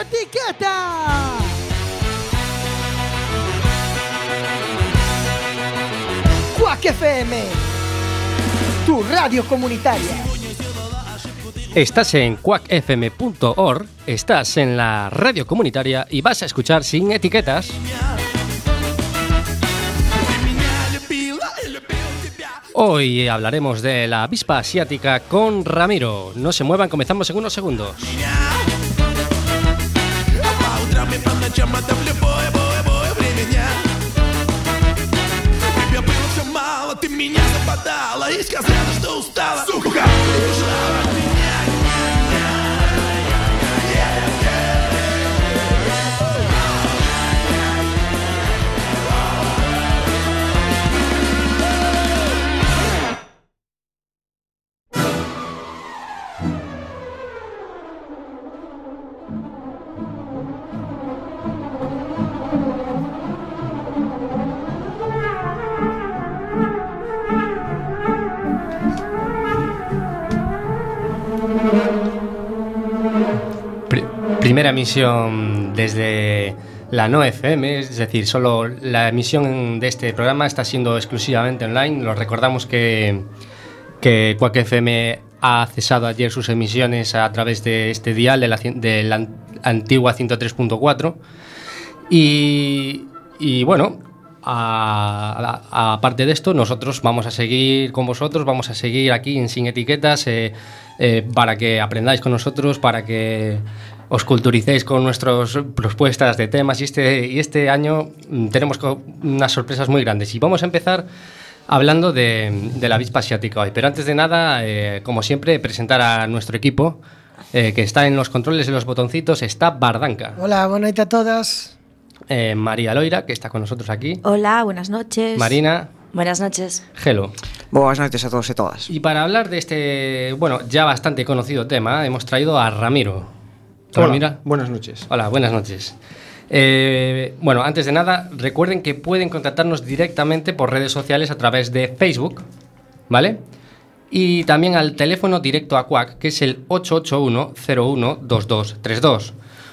etiqueta! Quack FM, tu radio comunitaria. Estás en quackfm.org, estás en la radio comunitaria y vas a escuchar sin etiquetas. Hoy hablaremos de la avispa asiática con Ramiro. No se muevan, comenzamos en unos segundos. Ты меня западала и сказала, что устала Сука, ушла Emisión desde la No FM, es decir, solo la emisión de este programa está siendo exclusivamente online. Los recordamos que, que Quack FM ha cesado ayer sus emisiones a través de este dial de la, antigua 103.4. Y, bueno, aparte de esto, nosotros vamos a seguir con vosotros, vamos a seguir aquí en Sin Etiquetas eh, eh, para que aprendáis con nosotros, para que os culturicéis con nuestras propuestas de temas. Y este, y este año mm, tenemos unas sorpresas muy grandes. Y vamos a empezar hablando de, de la avispa asiática hoy. Pero antes de nada, eh, como siempre, presentar a nuestro equipo. eh, que está en los controles de los botoncitos, está Bardanca. Hola, boa noite a todas. Eh, María Loira, que está con nosotros aquí. Hola, buenas noches. Marina, Buenas noches. Gelo. Boas noites a todos e todas. Y para hablar de este, bueno, ya bastante conocido tema, hemos traído a Ramiro. Hola, Ramira. buenas noches. Hola, buenas noches. Eh, bueno, antes de nada, recuerden que pueden contactarnos directamente por redes sociales a través de Facebook, ¿vale? Y también al teléfono directo a Quack, que es el 881-012232.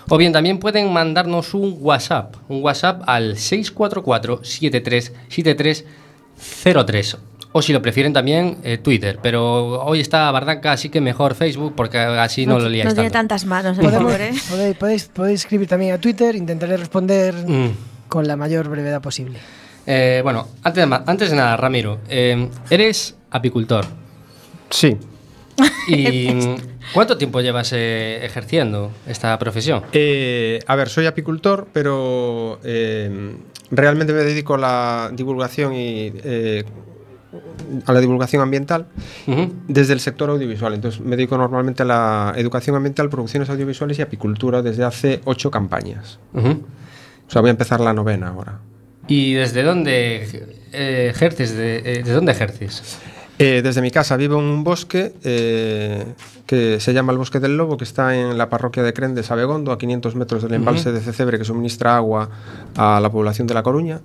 O bien también pueden mandarnos un WhatsApp, un WhatsApp al 644-737303. O si lo prefieren también, eh, Twitter. Pero hoy está Bardanca, así que mejor Facebook, porque así no, lo liáis no tiene tantas manos, el Podemos, pobre. podéis, podéis, podéis escribir también a Twitter, intentaré responder Mm. con la mayor brevedad posible. Eh, bueno, antes de, antes de nada, Ramiro, eh, eres apicultor. Sí. ¿Y mm, cuánto tiempo llevas eh, ejerciendo esta profesión? Eh, a ver, soy apicultor, pero eh, realmente me dedico a la divulgación y eh, a la divulgación ambiental desde el sector audiovisual. Entonces me dedico normalmente a la educación ambiental, producciones audiovisuales y apicultura desde hace ocho campañas. O sea, voy a empezar la novena ahora. ¿Y desde dónde eh, ejerces? De, eh, ¿De dónde ejerces? Eh, desde mi casa vivo en un bosque eh, que se llama el Bosque del Lobo, que está en la parroquia de Cren de Sabegondo, a 500 metros del embalse de Cecebre que suministra agua a la población de La Coruña.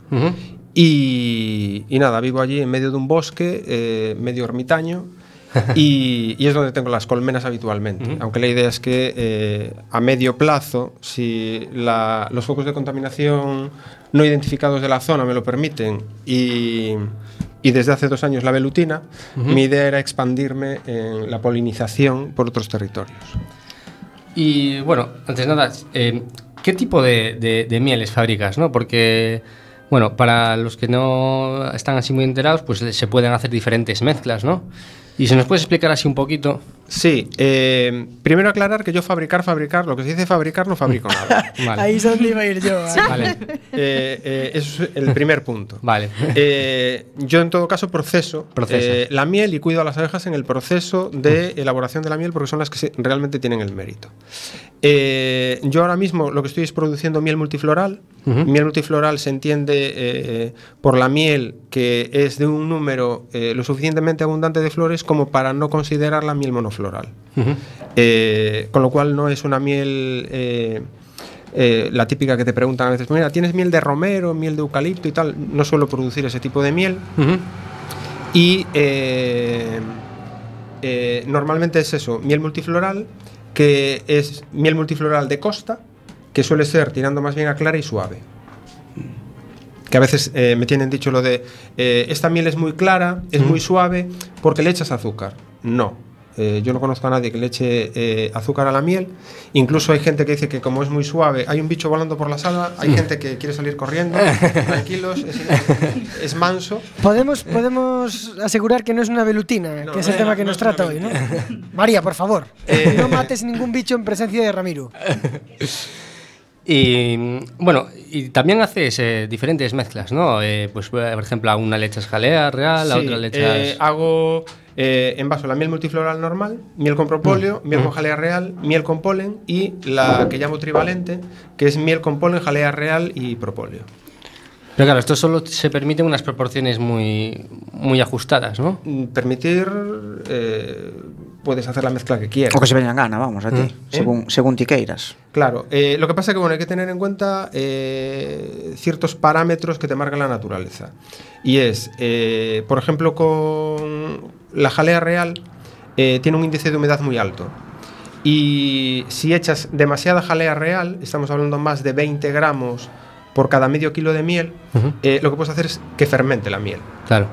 Y, y nada, vivo allí en medio de un bosque, eh, medio ermitaño, y, y es donde tengo las colmenas habitualmente. Aunque la idea es que eh, a medio plazo, si la- los focos de contaminación no identificados de la zona me lo permiten y, y desde hace dos años la velutina, mi idea era expandirme en la polinización por otros territorios. Y bueno, antes nada, eh, ¿qué tipo de, de- de mieles fabricas? ¿no? Porque, bueno, para los que no están así muy enterados, pues se pueden hacer diferentes mezclas, ¿no? Y si nos puedes explicar así un poquito. Sí, eh, primero aclarar que yo fabricar, fabricar, lo que se dice fabricar no fabrico nada. Vale. Ahí es donde iba a ir yo. ¿eh? Vale. Eh, eh, eso es el primer punto. Vale. Eh, yo en todo caso proceso eh, la miel y cuido a las abejas en el proceso de elaboración de la miel porque son las que realmente tienen el mérito. Eh, yo ahora mismo lo que estoy es produciendo miel multifloral. Miel multifloral se entiende eh, por la miel que es de un número eh, lo suficientemente abundante de flores como para no considerar la miel monofloral. Con lo cual no es una miel eh, la típica que te preguntan a veces, mira, ¿tienes miel de romero, miel de eucalipto y tal? No suelo producir ese tipo de miel. Y eh, eh, normalmente es eso, miel multifloral que es miel multifloral de costa, que suele ser tirando más bien a clara y suave. Que a veces eh, me tienen dicho lo de, eh, esta miel es muy clara, es muy suave, porque le echas azúcar. No. Eh, yo no conozco a nadie que le eche eh, azúcar a la miel. Incluso hay gente que dice que como es muy suave, hay un bicho volando por la sala, hay gente que quiere salir corriendo, tranquilos, es, es manso. Podemos, podemos asegurar que no es una velutina, No, que es el es tema que no nos es trata hoy, ¿no? María, por favor, Eh, no mates ningún bicho en presencia de Ramiro. Y bueno, y también haces eh, diferentes mezclas, ¿no? Eh, pues por ejemplo, a una le echas jalea real, a Sí, otra le echas. eh, hago eh, en vaso la miel multifloral normal, miel con propóleo, Mm. miel con jalea real, miel con polen y la que llamo trivalente, que es miel con polen, jalea real y propóleo. Pero claro, esto solo se permite unas proporciones muy, muy ajustadas, ¿no? Mm, Permitir, eh, puedes hacer la mezcla que quieras. O que se veñan gana, vamos, a ti, según, según ti queiras. Claro, eh, lo que pasa es que bueno, hay que tener en cuenta eh, ciertos parámetros que te marca la naturaleza. Y es, eh, por ejemplo, con la jalea real, eh, tiene un índice de humedad muy alto. Y si echas demasiada jalea real, estamos hablando más de 20 gramos por cada medio kilo de miel, eh, lo que puedes hacer es que fermente la miel. Claro.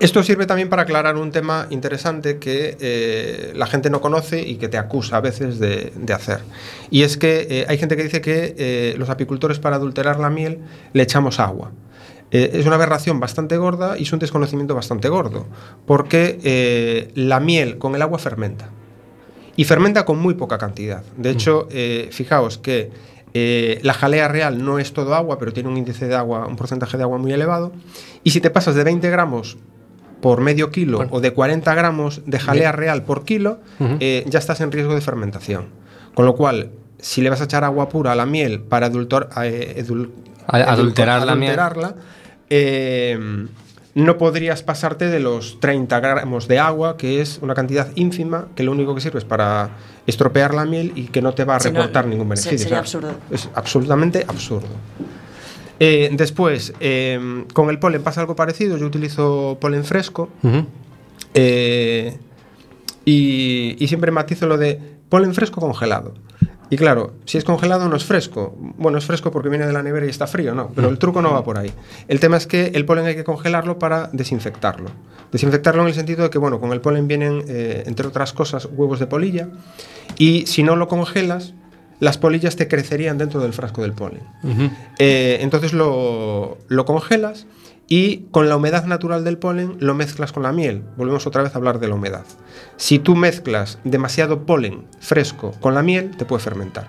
Esto sirve también para aclarar un tema interesante que eh, la gente no conoce y que te acusa a veces de, de hacer. Y es que eh, hay gente que dice que los apicultores para adulterar la miel le echamos agua. Eh, es una aberración bastante gorda y es un desconocimiento bastante gordo, porque eh, la miel con el agua fermenta. Y fermenta con muy poca cantidad. De hecho, eh, fijaos que la jalea real no es todo agua, pero tiene un índice de agua, un porcentaje de agua muy elevado. Y si te pasas de 20 gramos por medio kilo o de 40 gramos de jalea real por kilo, ya estás en riesgo de fermentación. Con lo cual, si le vas a echar agua pura a la miel para adultor, eh, edul- A- adulterar la miel. adulterarla, eh, no podrías pasarte de los 30 gramos de agua, que es una cantidad ínfima, que lo único que sirve es para estropear la miel y que no te va a no, reportar ningún beneficio. sería O sea, absurdo. Es absolutamente absurdo. Eh, después, eh, con el polen pasa algo parecido. Yo utilizo polen fresco. Eh, y, y siempre matizo lo de polen fresco congelado. Y claro, si es congelado no es fresco. Bueno, es fresco porque viene de la nevera y está frío, no. Pero el truco no va por ahí. El tema es que el polen hay que congelarlo para desinfectarlo. Desinfectarlo en el sentido de que, bueno, con el polen vienen, eh, entre otras cosas, huevos de polilla. Y si no lo congelas, las polillas te crecerían dentro del frasco del polen. Eh, entonces lo, lo congelas y con la humedad natural del polen lo mezclas con la miel. Volvemos otra vez a hablar de la humedad. Si tú mezclas demasiado polen fresco con la miel, te puede fermentar.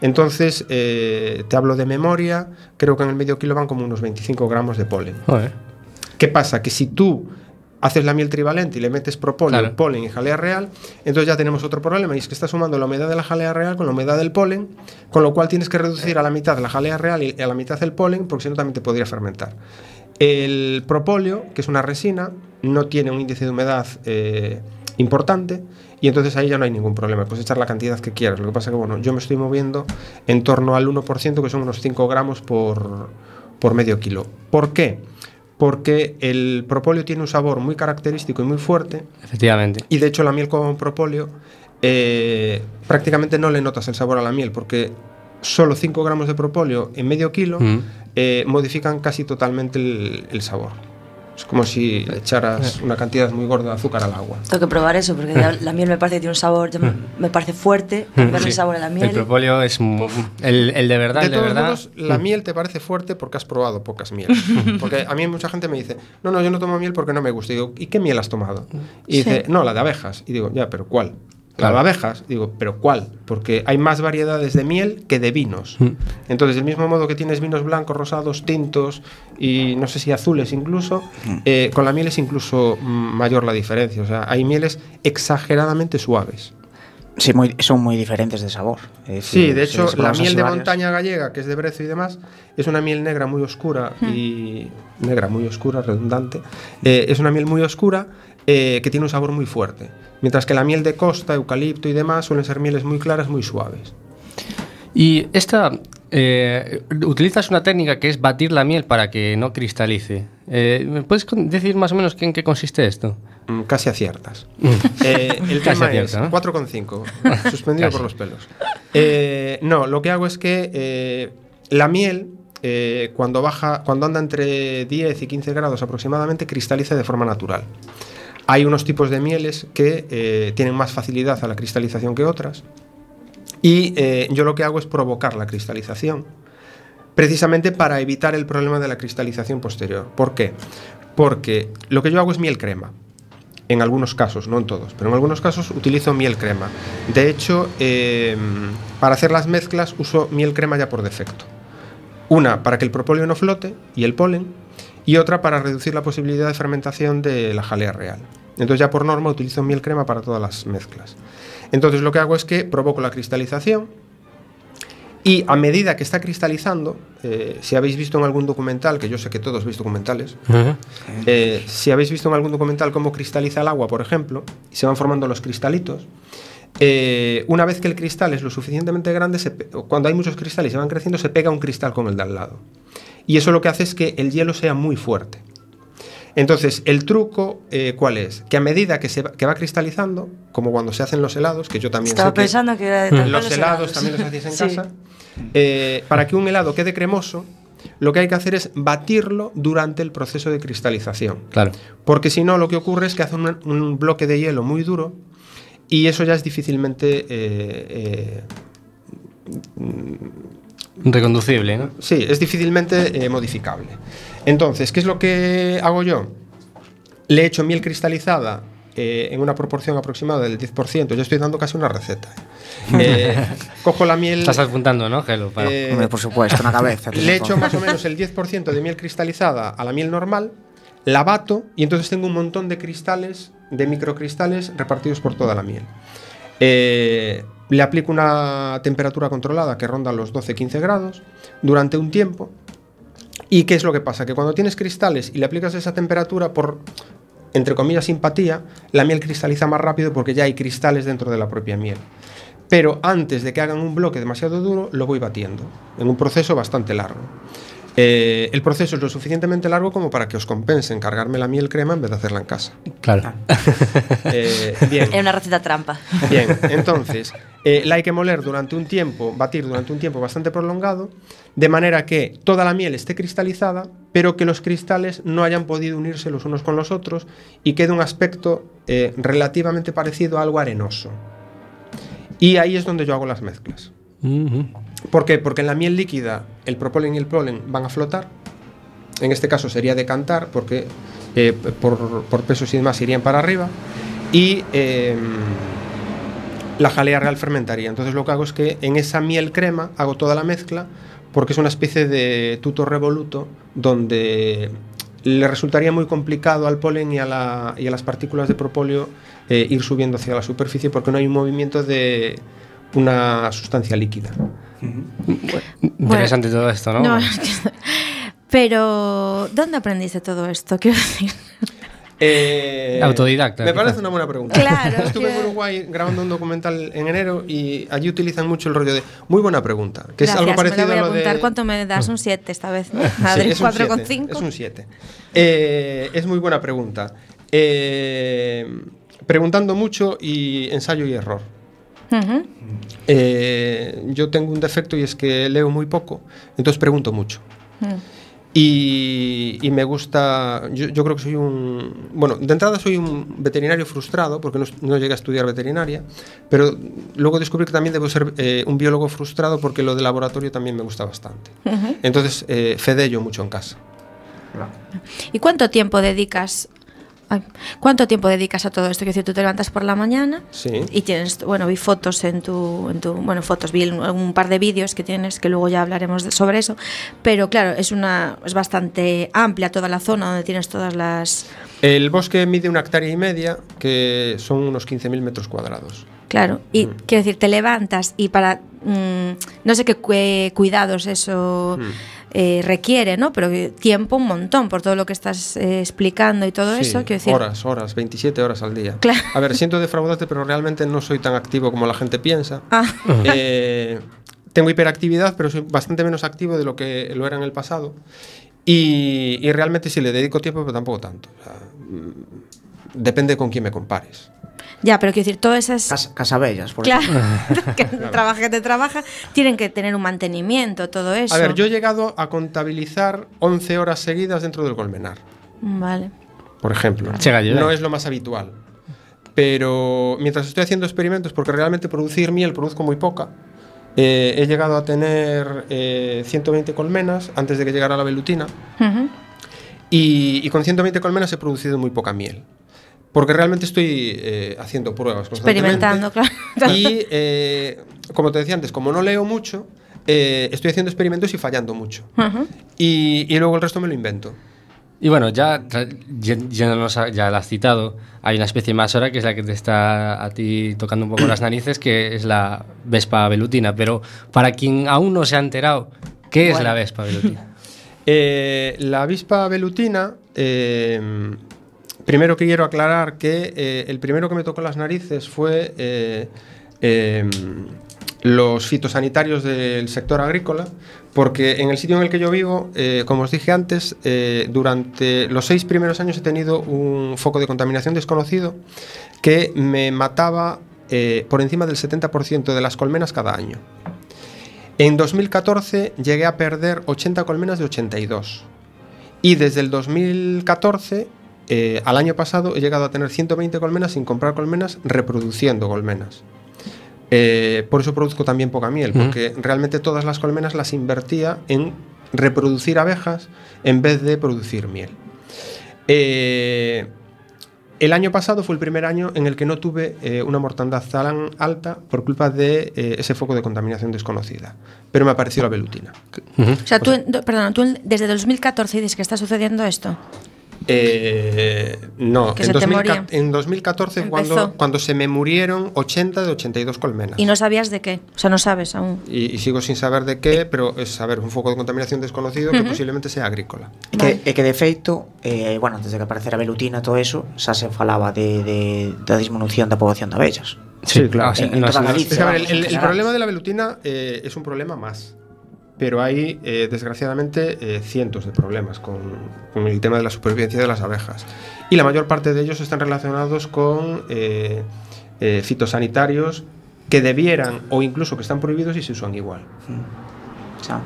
Entonces, eh, te hablo de memoria, creo que en el medio kilo van como unos 25 gramos de polen. Joder. ¿Qué pasa? Que si tú haces la miel trivalente y le metes Claro. polen y jalea real, entonces ya tenemos otro problema y es que estás sumando la humedad de la jalea real con la humedad del polen, con lo cual tienes que reducir a la mitad la jalea real y a la mitad el polen, porque si no también te podría fermentar. El propóleo, que es una resina, no tiene un índice de humedad eh, importante y entonces ahí ya no hay ningún problema, puedes echar la cantidad que quieras. Lo que pasa que, bueno, yo me estoy moviendo en torno al 1%, que son unos 5 gramos por, por medio kilo. ¿Por qué? Porque el propóleo tiene un sabor muy característico y muy fuerte Efectivamente. y de hecho la miel con propóleo eh, prácticamente no le notas el sabor a la miel porque solo 5 gramos de propóleo en medio kilo Mm. Eh, modifican casi totalmente el, el sabor. Es como si le echaras una cantidad muy gorda de azúcar al agua. Tengo que probar eso porque la, la miel me parece que tiene un sabor, ya me, parece fuerte. Cambiarle Sí. el sabor a la El miel. propóleo es el, el de verdad, De el de todos verdad. modos, la miel te parece fuerte porque has probado pocas mieles. Porque a mí mucha gente me dice, no, no, yo no tomo miel porque no me gusta. Y digo, ¿y qué miel has tomado? Y dice, no, la de abejas. Y digo, ya, pero ¿cuál? Claro. abejas. Digo, ¿pero cuál? Porque hay más variedades de miel que de vinos. Mm. Entonces, del mismo modo que tienes vinos blancos, rosados, tintos y no sé si azules incluso, eh, con la miel es incluso mm, mayor la diferencia. O sea, hay mieles exageradamente suaves. Sí, muy, son muy diferentes de sabor. Decir, Sí, de hecho, la miel de montaña gallega, que es de brezo y demás, es una miel negra muy oscura y negra muy oscura, redundante. Eh, es una miel muy oscura eh, que tiene un sabor muy fuerte. Mientras que la miel de costa, eucalipto y demás suelen ser mieles muy claras, muy suaves. Y esta, eh, utilizas una técnica que es batir la miel para que no cristalice. Eh, ¿Me puedes decir más o menos en qué consiste esto? Mm, Casi aciertas. Eh, el Casi tema es ¿no? 4,5, suspendido por los pelos. No, lo que hago es que la miel, cuando baja, cuando anda entre 10 y 15 grados aproximadamente, cristaliza de forma natural. Hay unos tipos de mieles que eh, tienen más facilidad a la cristalización que otras. Y eh, yo lo que hago es provocar la cristalización, precisamente para evitar el problema de la cristalización posterior. ¿Por qué? Porque lo que yo hago es miel crema. En algunos casos, no en todos, pero en algunos casos utilizo miel crema. De hecho, eh, para hacer las mezclas uso miel crema ya por defecto. Una para que el propóleo no flote y el polen, y otra para reducir la posibilidad de fermentación de la jalea real. Entonces ya por norma utilizo miel crema para todas las mezclas. Entonces lo que hago es que provoco la cristalización y a medida que está cristalizando, eh, si habéis visto en algún documental, que yo sé que todos veis documentales, eh, si habéis visto en algún documental cómo cristaliza el agua, por ejemplo, y se van formando los cristalitos, eh, una vez que el cristal es lo suficientemente grande, se cuando hay muchos cristales y se van creciendo, se pega un cristal con el de al lado. Y eso lo que hace es que el hielo sea muy fuerte. Entonces, el truco, eh, ¿cuál es? Que a medida que, se va, que va cristalizando, como cuando se hacen los helados, que yo también Estaba sé pensando que era de los los helados helados. también los hacéis en Sí. casa, eh, para que un helado quede cremoso, lo que hay que hacer es batirlo durante el proceso de cristalización. Claro. Porque si no, lo que ocurre es que hace un, un bloque de hielo muy duro y eso ya es difícilmente... eh, eh, Reconducible, ¿no? sí, es difícilmente eh, modificable. Entonces, ¿qué es lo que hago yo? Le echo miel cristalizada eh, en una proporción aproximada del 10%. Yo estoy dando casi una receta. Eh, cojo la miel... Estás apuntando, ¿no, Gelo? Para- eh, Hombre, por supuesto, una cabeza. le echo más o menos el 10% de miel cristalizada a la miel normal, la bato y entonces tengo un montón de cristales, de microcristales repartidos por toda la miel. Eh, le aplico una temperatura controlada que ronda los 12-15 grados durante un tiempo. ¿Y qué es lo que pasa? Que cuando tienes cristales y le aplicas esa temperatura por, entre comillas, simpatía, la miel cristaliza más rápido porque ya hay cristales dentro de la propia miel. Pero antes de que hagan un bloque demasiado duro, lo voy batiendo, en un proceso bastante largo. Eh, el proceso es lo suficientemente largo como para que os compense encargarme la miel crema en vez de hacerla en casa. Claro. Eh, bien. Es una receta trampa. Bien, entonces, eh, la hay que moler durante un tiempo, batir durante un tiempo bastante prolongado, de manera que toda la miel esté cristalizada, pero que los cristales no hayan podido unirse los unos con los otros y quede un aspecto eh, relativamente parecido a algo arenoso. Y ahí es donde yo hago las mezclas. Ujú. ¿Por qué? Porque en la miel líquida el propolen y el polen van a flotar. En este caso sería decantar, porque eh, por, por pesos y demás irían para arriba. Y eh, la jalea real fermentaría. Entonces lo que hago es que en esa miel crema hago toda la mezcla, porque es una especie de tuto revoluto donde le resultaría muy complicado al polen y a, la- y a las partículas de propóleo eh, ir subiendo hacia la superficie porque no hay un movimiento de una sustancia líquida. Interesante todo esto, ¿no? No, Pero, ¿dónde aprendiste todo esto? Quiero decir. Eh, Autodidacta, Me parece una buena pregunta. Claro, Estuve en Uruguay grabando un documental en enero y allí utilizan mucho el rollo de muy buena pregunta, que Gracias, es algo parecido me lo voy a a lo de ¿Cuánto me das? Un 7 esta vez, ¿no? Sí, Madre, es un 4,5. siete, Es un 7. Eh, es muy buena pregunta. Eh, preguntando mucho y ensayo y error. Eh, yo tengo un defecto y es que leo muy poco, entonces pregunto mucho. Mm. Y, y me gusta, yo, yo creo que soy un, bueno, de entrada soy un veterinario frustrado porque no, llegué a estudiar veterinaria, pero luego descubrí que también debo ser eh, un biólogo frustrado porque lo de laboratorio también me gusta bastante. Entonces, eh, fedello mucho en casa. ¿Y cuánto tiempo dedicas? ¿Cuánto tiempo dedicas a todo esto? Que decir, tú te levantas por la mañana Sí. y tienes, bueno, vi fotos en tu, en tu bueno, fotos, vi un, par de vídeos que tienes, que luego ya hablaremos de- sobre eso, pero claro, es una, es bastante amplia toda la zona donde tienes todas las, El bosque mide una hectárea y media, que son unos 15.000 metros cuadrados. Claro, y quiero decir, te levantas y para, mm, no sé qué cu- cuidados eso eh, requiere, ¿no? Pero tiempo un montón por todo lo que estás eh, explicando y todo Sí, eso, quiero decir. horas, horas, 27 horas al día. Claro. A ver, siento defraudarte, pero realmente no soy tan activo como la gente piensa. Ah. Eh, tengo hiperactividad, pero soy bastante menos activo de lo que lo era en el pasado. Y, y realmente sí le dedico tiempo, pero tampoco tanto. O sea, mm, depende con quién me compares. Ya, pero quiero decir, todas esas... Cas Casabellas, por Claro, ejemplo. que trabaja, que te trabaja, tienen que tener un mantenimiento, todo eso. A ver, yo he llegado a contabilizar 11 horas seguidas dentro del colmenar, Vale. por ejemplo. No eh. es lo más habitual. Pero mientras estoy haciendo experimentos, porque realmente producir miel produzco muy poca, eh, he llegado a tener eh, 120 colmenas antes de que llegara la velutina. Y, y con 120 colmenas he producido muy poca miel. Porque realmente estoy eh, haciendo pruebas. Experimentando, claro. Y, eh, como te decía antes, como no leo mucho, eh, estoy haciendo experimentos y fallando mucho. Ujú. Y, y luego el resto me lo invento. Y bueno, ya, tra- ye- yéndonos a- ya la has citado, hay una especie más ahora que es la que te está a ti tocando un poco las narices, que es la Vespa velutina. Pero para quien aún no se ha enterado, ¿qué es Bueno. la Vespa velutina? Eh, la avispa velutina, eh, primero quiero aclarar que eh, el primero que me tocó las narices fue eh, eh, los fitosanitarios del sector agrícola, porque en el sitio en el que yo vivo, eh, como os dije antes, durante los seis primeros años he tenido un foco de contaminación desconocido que me mataba por encima del 70% de las colmenas cada año. En 2014 llegué a perder 80 colmenas de 82. Y desde el 2014 eh, al año pasado he llegado a tener 120 colmenas sin comprar colmenas, reproduciendo colmenas. Eh, por eso produzco también poca miel, porque realmente todas las colmenas las invertía en reproducir abejas en vez de producir miel. Eh, el año pasado fue el primer año en el que no tuve eh, una mortandad tan alta por culpa de eh, ese foco de contaminación desconocida. Pero me apareció la velutina. O sea, tú, do- perdona, tú desde 2014 dices que está sucediendo esto. Eh, no, en, 2000, en, 2014 Empezó. cuando, cuando se me murieron 80 de 82 colmenas. ¿Y no sabías de qué? O sea, no sabes aún. Y, y sigo sin saber de qué, pero es saber un foco de contaminación desconocido uh -huh. que posiblemente sea agrícola. Vale. que, e que de feito, eh, bueno, antes de que aparecera a velutina todo eso, xa se falaba de, de, da disminución da poboación de abellas. Sí, claro. En, en, toda Galicia, es que, a ver, el, el, el, problema de la velutina eh, es un problema más. Pero hay, eh, desgraciadamente, eh, cientos de problemas con, el tema de la supervivencia de las abejas. Y la mayor parte de ellos están relacionados con eh, fitosanitarios que debieran o incluso que están prohibidos y se usan igual. Xa.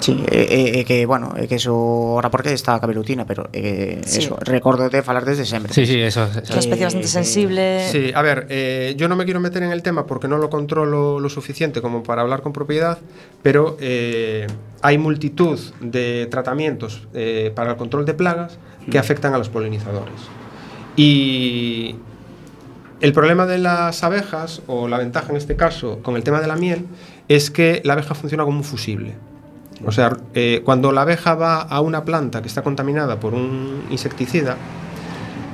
Sí, é, é, é que, bueno, é que eso ahora porque está cabelutina, pero é, que Sí. eso, recordo de falar desde sempre. Sí, sí, eso. eso. Es una especie bastante Eh, sensible. Sí, a ver, eh, yo no me quiero meter en el tema porque no lo controlo lo suficiente como para hablar con propiedad, pero eh, hay multitud de tratamientos eh, para el control de plagas que afectan a los polinizadores. Y el problema de las abejas, o la ventaja en este caso con el tema de la miel, es que la abeja funciona como un fusible. O sea, eh, cuando la abeja va a una planta que está contaminada por un insecticida,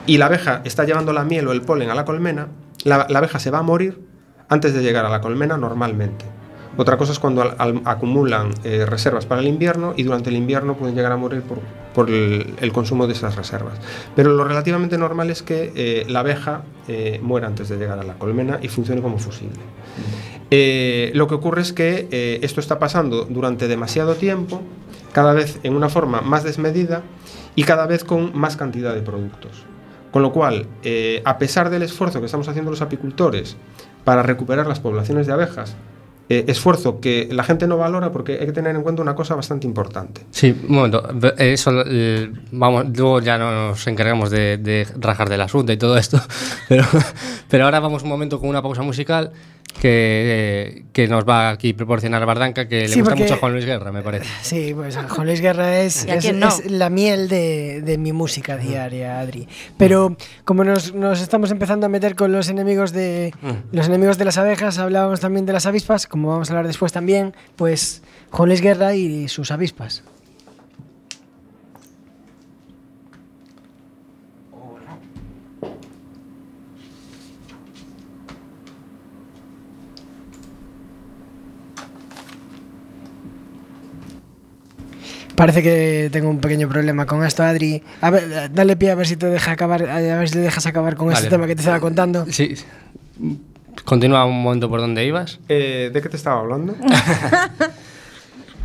y la abeja está llevando la miel o el polen a la colmena, la, abeja se va a morir antes de llegar a la colmena normalmente. Otra cosa es cuando acumulan eh, reservas para el invierno y durante el invierno pueden llegar a morir por, el, consumo de esas reservas. Pero lo relativamente normal es que eh, la abeja muera antes de llegar a la colmena y funcione como fusible. Eh, lo que ocurre es que eh, esto está pasando durante demasiado tiempo, cada vez en una forma más desmedida y cada vez con más cantidad de productos. Con lo cual, eh, a pesar del esfuerzo que estamos haciendo los apicultores para recuperar las poblaciones de abejas, eh, esfuerzo que la gente no valora porque hay que tener en cuenta una cosa bastante importante. Sí, un momento. ve- Eso, eh, vamos, luego ya nos encargamos de, de rajar del asunto y todo esto. Pero, pero ahora vamos un momento con una pausa musical que, eh, que nos va aquí proporcionar Bardanca, que le Sí, gusta porque- mucho a Juan Luis Guerra, me parece. Sí, pues Juan Luis Guerra es, es la miel de, de mi música diaria, Adri. Pero como nos, nos estamos empezando a meter con los enemigos de los enemigos de las abejas, hablábamos también de las avispas, como vamos a hablar después también, pues Juan Luis Guerra y sus avispas. Parece que tengo un pequeño problema con esto, Adri. A ver, dale pie a ver si te deja acabar, a ver si te dejas acabar con este Vale. tema que te estaba contando. Sí. Continúa un momento por donde ibas. Eh, ¿De qué te estaba hablando?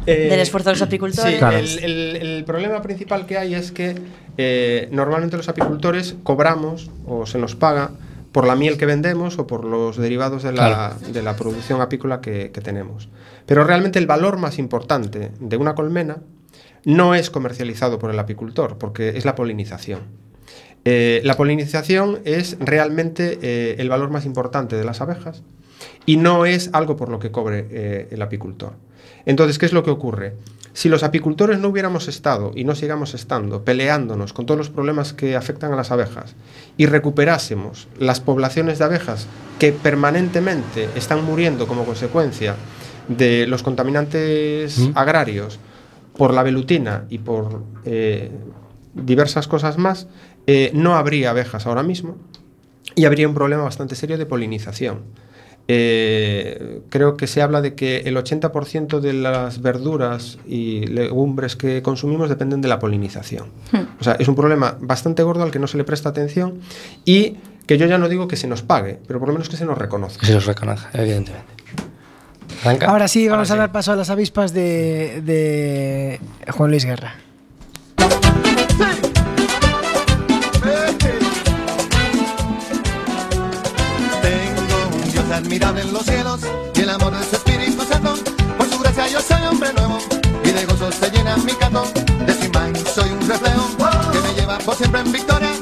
Eh, del esfuerzo de los apicultores. Sí, Claro. el, el- el problema principal que hay es que eh, normalmente los apicultores cobramos o se nos paga por la miel que vendemos o por los derivados de la, Claro. de la producción apícola que, que tenemos. Pero realmente el valor más importante de una colmena no es comercializado por el apicultor, porque es la polinización. Eh, la polinización es realmente eh, el valor más importante de las abejas y no es algo por lo que cobre eh, el apicultor. Entonces, ¿qué es lo que ocurre? Si los apicultores no hubiéramos estado y no sigamos estando peleándonos con todos los problemas que afectan a las abejas y recuperásemos las poblaciones de abejas que permanentemente están muriendo como consecuencia de los contaminantes Mm. agrarios por la velutina y por eh, diversas cosas más, eh, no habría abejas ahora mismo y habría un problema bastante serio de polinización. Eh, creo que se habla de que el 80% de las verduras y legumbres que consumimos dependen de la polinización. O sea, es un problema bastante gordo al que no se le presta atención y que yo ya no digo que se nos pague, pero por lo menos que se nos reconozca. Que se los reconozca, evidentemente. Arranca. Ahora sí, vamos Ahora a dar paso a las avispas de, de Juan Luis Guerra. Tengo un Dios admirable en los cielos y el amor de su Espíritu Santo. Por su gracia yo soy hombre nuevo y de gozo se llena mi canto. De su imagen soy un reflejo que me lleva por siempre en victoria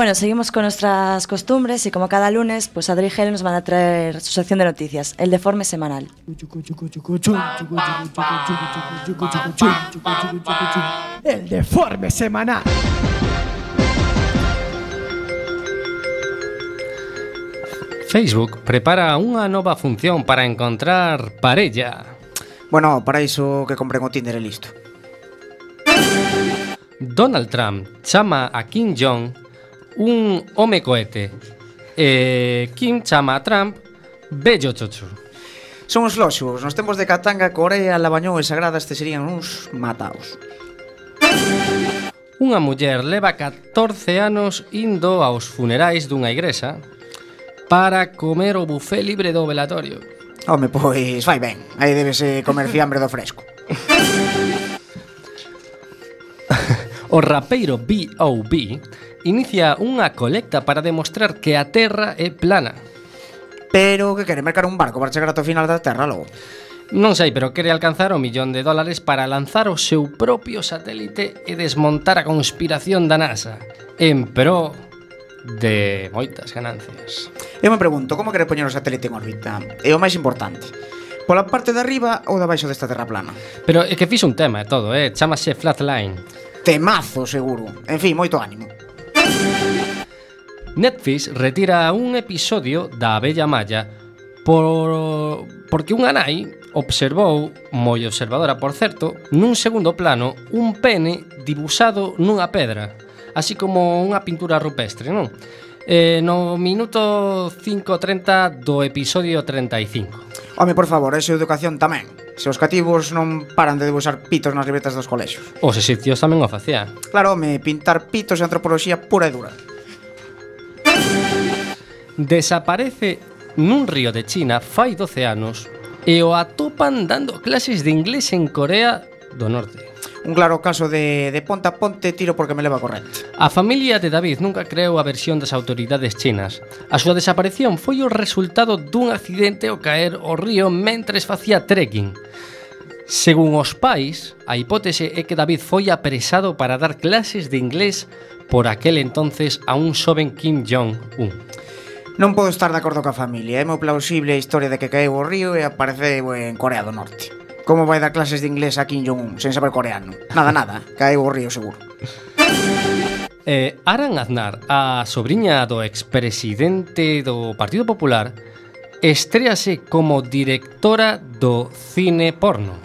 bueno, seguimos con nuestras costumbres y como cada lunes, pues Adri y Helen nos van a traer su sección de noticias, el deforme semanal. El deforme semanal. Facebook prepara unha nova función para encontrar parella. Bueno, para iso que compren o Tinder e listo. Donald Trump chama a Kim Jong un home cohete. Eh, Kim chama a Trump bello chocho. Son os loxos, nos tempos de Katanga, Corea, Labañón e Sagrada este serían uns mataos. Unha muller leva 14 anos indo aos funerais dunha igrexa para comer o bufé libre do velatorio. Home, pois vai ben, aí debese comer fiambre do fresco. O rapeiro B.O.B. inicia unha colecta para demostrar que a Terra é plana. Pero que quere mercar un barco para chegar ato final da Terra logo. Non sei, pero quere alcanzar o millón de dólares para lanzar o seu propio satélite e desmontar a conspiración da NASA en pro de moitas ganancias. Eu me pregunto, como quere poñer o satélite en órbita? É o máis importante. Pola parte de arriba ou da baixo desta terra plana? Pero é que fixo un tema e todo, eh? Chámase Flatline Temazo, seguro. En fin, moito ánimo. Netflix retira un episodio da Bella Malla por... porque unha nai observou, moi observadora por certo, nun segundo plano un pene dibuxado nunha pedra, así como unha pintura rupestre, non? Eh, no minuto 5.30 do episodio 35. Home, por favor, eh, esa educación tamén. Se os cativos non paran de debuxar pitos nas libretas dos colexios. Os exipcios tamén o facía. Claro, home, pintar pitos é antropoloxía pura e dura. Desaparece nun río de China fai 12 anos e o atopan dando clases de inglés en Corea do Norte. Un claro caso de, de ponta ponte tiro porque me leva corrente. A familia de David nunca creou a versión das autoridades chinas. A súa desaparición foi o resultado dun accidente ao caer ao río mentres facía trekking. Según os pais, a hipótese é que David foi apresado para dar clases de inglés por aquel entonces a un xoven Kim Jong-un. Non podo estar de acordo coa familia, é moi plausible a historia de que caeu o río e apareceu en Corea do Norte. Como vai dar clases de inglés a Kim Jong-un sen saber coreano? Nada, nada, cae o río seguro. Eh, Aran Aznar, a sobrinha do expresidente do Partido Popular, estrease como directora do cine porno.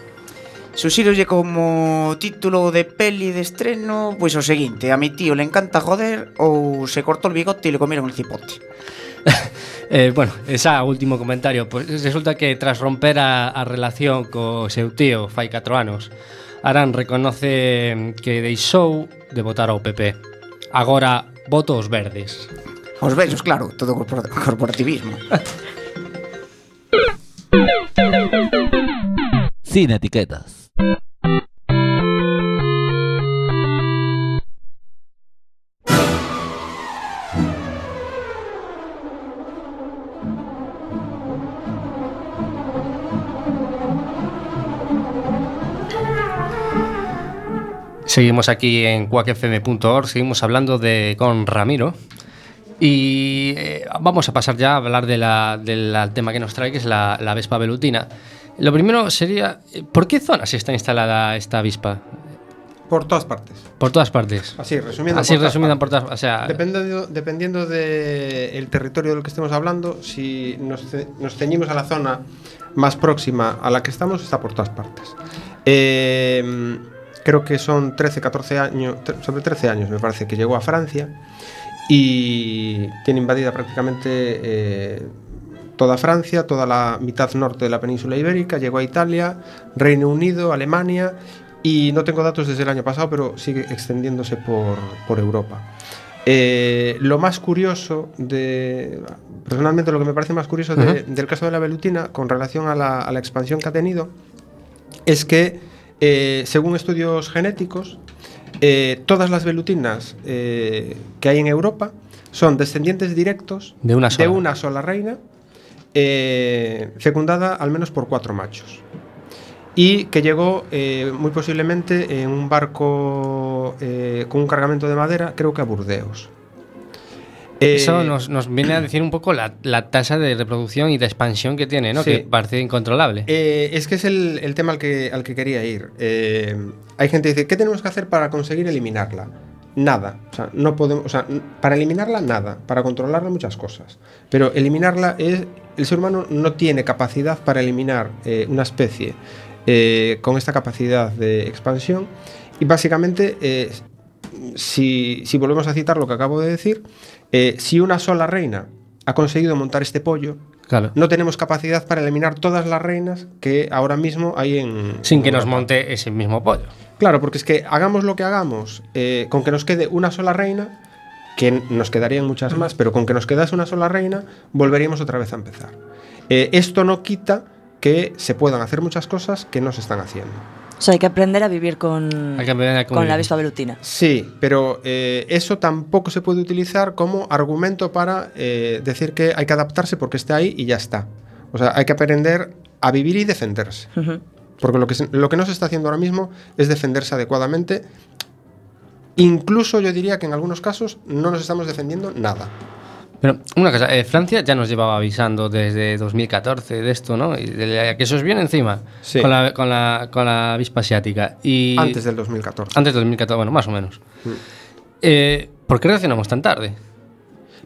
Suxirolle como título de peli de estreno Pois o seguinte, a mi tío le encanta joder Ou se cortó el bigote e le comieron el cipote Eh, bueno, esa último comentario. Pues, Resulta que tras romper a, a relación co seu tío fai 4 anos Arán reconoce que deixou de votar ao PP Agora voto os verdes. Os vellos, claro, todo corporativismo. Sin etiquetas. Seguimos aquí en cuacfm.org, seguimos hablando de con Ramiro y eh, vamos a pasar ya a hablar de la- del tema que nos trae, que es la, la Vespa velutina. Lo primero sería, ¿por qué zonas está instalada esta avispa? Por todas partes. Por todas partes. Así, resumiendo. Así resumiendo por todas, o sea, Dependiendo, dependiendo del territorio del que estemos hablando, si nos, nos ceñimos a la zona más próxima a la que estamos, está por todas partes. Eh, creo que son 13, 14 años, sobre 13 años me parece que llegó a Francia y tiene invadida prácticamente eh, toda Francia, toda la mitad norte de la península ibérica, llegó a Italia, Reino Unido, Alemania y no tengo datos desde el año pasado, pero sigue extendiéndose por, por Europa. Eh, lo más curioso de. Personalmente, lo que me parece más curioso de- del caso de la velutina con relación a la, a la expansión que ha tenido es que, eh, según estudios genéticos, eh, todas las velutinas eh, que hay en Europa son descendientes directos De una sola. una sola reina, fecundada al menos por cuatro machos. Y que llegó muy posiblemente en un barco con un cargamento de madera, creo que a Burdeos. Eh, eso nos, nos viene a decir un poco la, la tasa de reproducción y de expansión que tiene, ¿no? Sí. Que parece incontrolable. Eh, es que es el, el tema al que, al que quería ir. Eh, hay gente que dice, ¿qué tenemos que hacer para conseguir eliminarla? Nada. O sea, no podemos, o sea, para eliminarla, nada. Para controlarla, muchas cosas. Pero eliminarla es. El ser humano no tiene capacidad para eliminar eh, una especie eh, con esta capacidad de expansión. Y básicamente, eh, si, si volvemos a citar lo que acabo de decir, eh, si una sola reina ha conseguido montar este pollo, claro. no tenemos capacidad para eliminar todas las reinas que ahora mismo hay en. Sin que nos monte ese mismo pollo. Claro, porque es que hagamos lo que hagamos, eh, con que nos quede una sola reina, que nos quedarían muchas más, pero con que nos quedase una sola reina, volveríamos otra vez a empezar. Eh, esto no quita que se puedan hacer muchas cosas que no se están haciendo. O sea, hay que aprender a vivir con, Hay que aprender a con la avispa velutina. Sí, pero eh, eso tampoco se puede utilizar como argumento para eh, decir que hay que adaptarse porque está ahí y ya está. O sea, hay que aprender a vivir y defenderse. Porque lo que, se- lo que no se está haciendo ahora mismo es defenderse adecuadamente. Incluso yo diría que en algunos casos no nos estamos defendiendo nada. Pero una cosa, eh, Francia ya nos llevaba avisando desde 2014 de esto, ¿no? Y de- que eso os viene encima Sí. con, la, con, la, con la avispa asiática. Y Antes del 2014. Antes del 2014, bueno, más o menos. Mm. Eh, ¿Por qué reaccionamos tan tarde?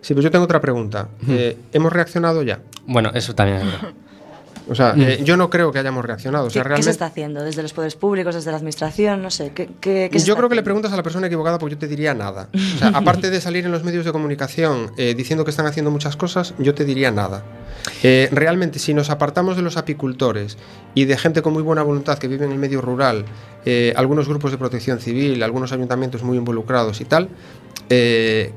Sí, pues yo tengo otra pregunta. Eh, ¿Hemos reaccionado ya? Bueno, eso también es verdad. O sea, eh, yo no creo que hayamos reaccionado. O sea, ¿Qué, se está haciendo? ¿Desde los poderes públicos, desde la administración? No sé, ¿qué, qué, qué se Yo creo que le preguntas a la persona equivocada porque yo te diría nada. O sea, aparte de salir en los medios de comunicación eh, diciendo que están haciendo muchas cosas, yo te diría nada. Eh, realmente, si nos apartamos de los apicultores y de gente con muy buena voluntad que vive en el medio rural, eh, algunos grupos de protección civil, algunos ayuntamientos muy involucrados y tal, eh,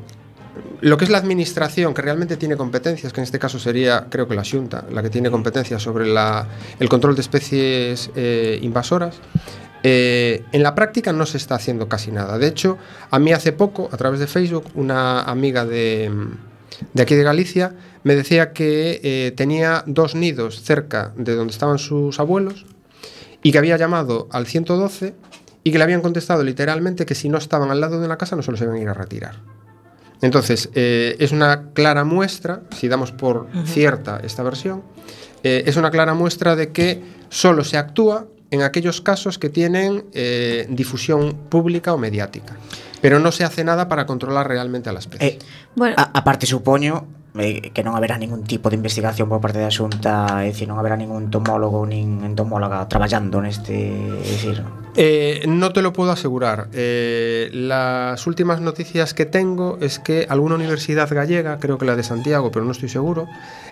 lo que es la administración, que realmente tiene competencias, que en este caso sería, creo que la Junta, la que tiene competencias sobre la- el control de especies eh, invasoras, eh, en la práctica no se está haciendo casi nada. De hecho, a mí hace poco, a través de Facebook, una amiga de, aquí de Galicia me decía que eh, tenía dos nidos cerca de donde estaban sus abuelos y que había llamado al 112 y que le habían contestado literalmente que si no estaban al lado de una casa no se los iban a ir a retirar. Entonces, eh, es una clara muestra, si damos por cierta esta versión, eh, es una clara muestra de que solo se actúa en aquellos casos que tienen eh, difusión pública o mediática. Pero no se hace nada para controlar realmente a la especie. Eh, Bueno, aparte supoño eh, que non haberá ningún tipo de investigación por parte da Xunta, é dicir, non haberá ningún entomólogo nin entomóloga traballando neste, é dicir, Eh, no te lo puedo asegurar. Eh, las últimas noticias que tengo es que alguna universidad gallega, creo que la de Santiago, pero no estoy seguro,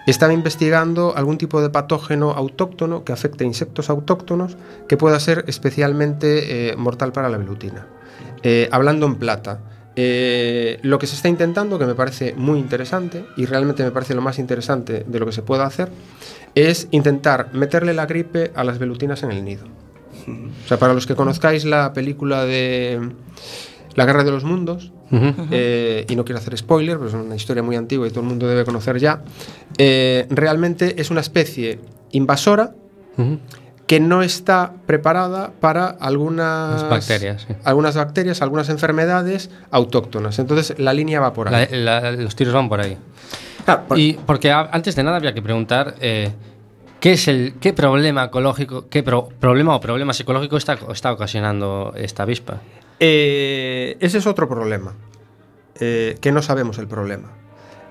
estaba investigando algún tipo de patógeno autóctono que afecte a insectos autóctonos que pueda ser especialmente eh, mortal para la velutina. Eh, hablando en plata, eh, lo que se está intentando, que me parece muy interesante y realmente me parece lo más interesante de lo que se pueda hacer, es intentar meterle la gripe a las velutinas en el nido. O sea, para los que conozcáis la película de La Guerra de los Mundos, eh, y no quiero hacer spoiler, pero es una historia muy antigua y todo el mundo debe conocer ya, eh, realmente es una especie invasora que no está preparada para algunas bacterias, sí. algunas bacterias, algunas enfermedades autóctonas. Entonces la línea va por ahí. La- la- los tiros van por ahí. Por- Y porque a- antes de nada habría que preguntar eh, qué es el qué problema ecológico, qué pro- problema o problema psicológico está, está ocasionando esta avispa. Eh, ese es otro problema, eh, que no sabemos el problema.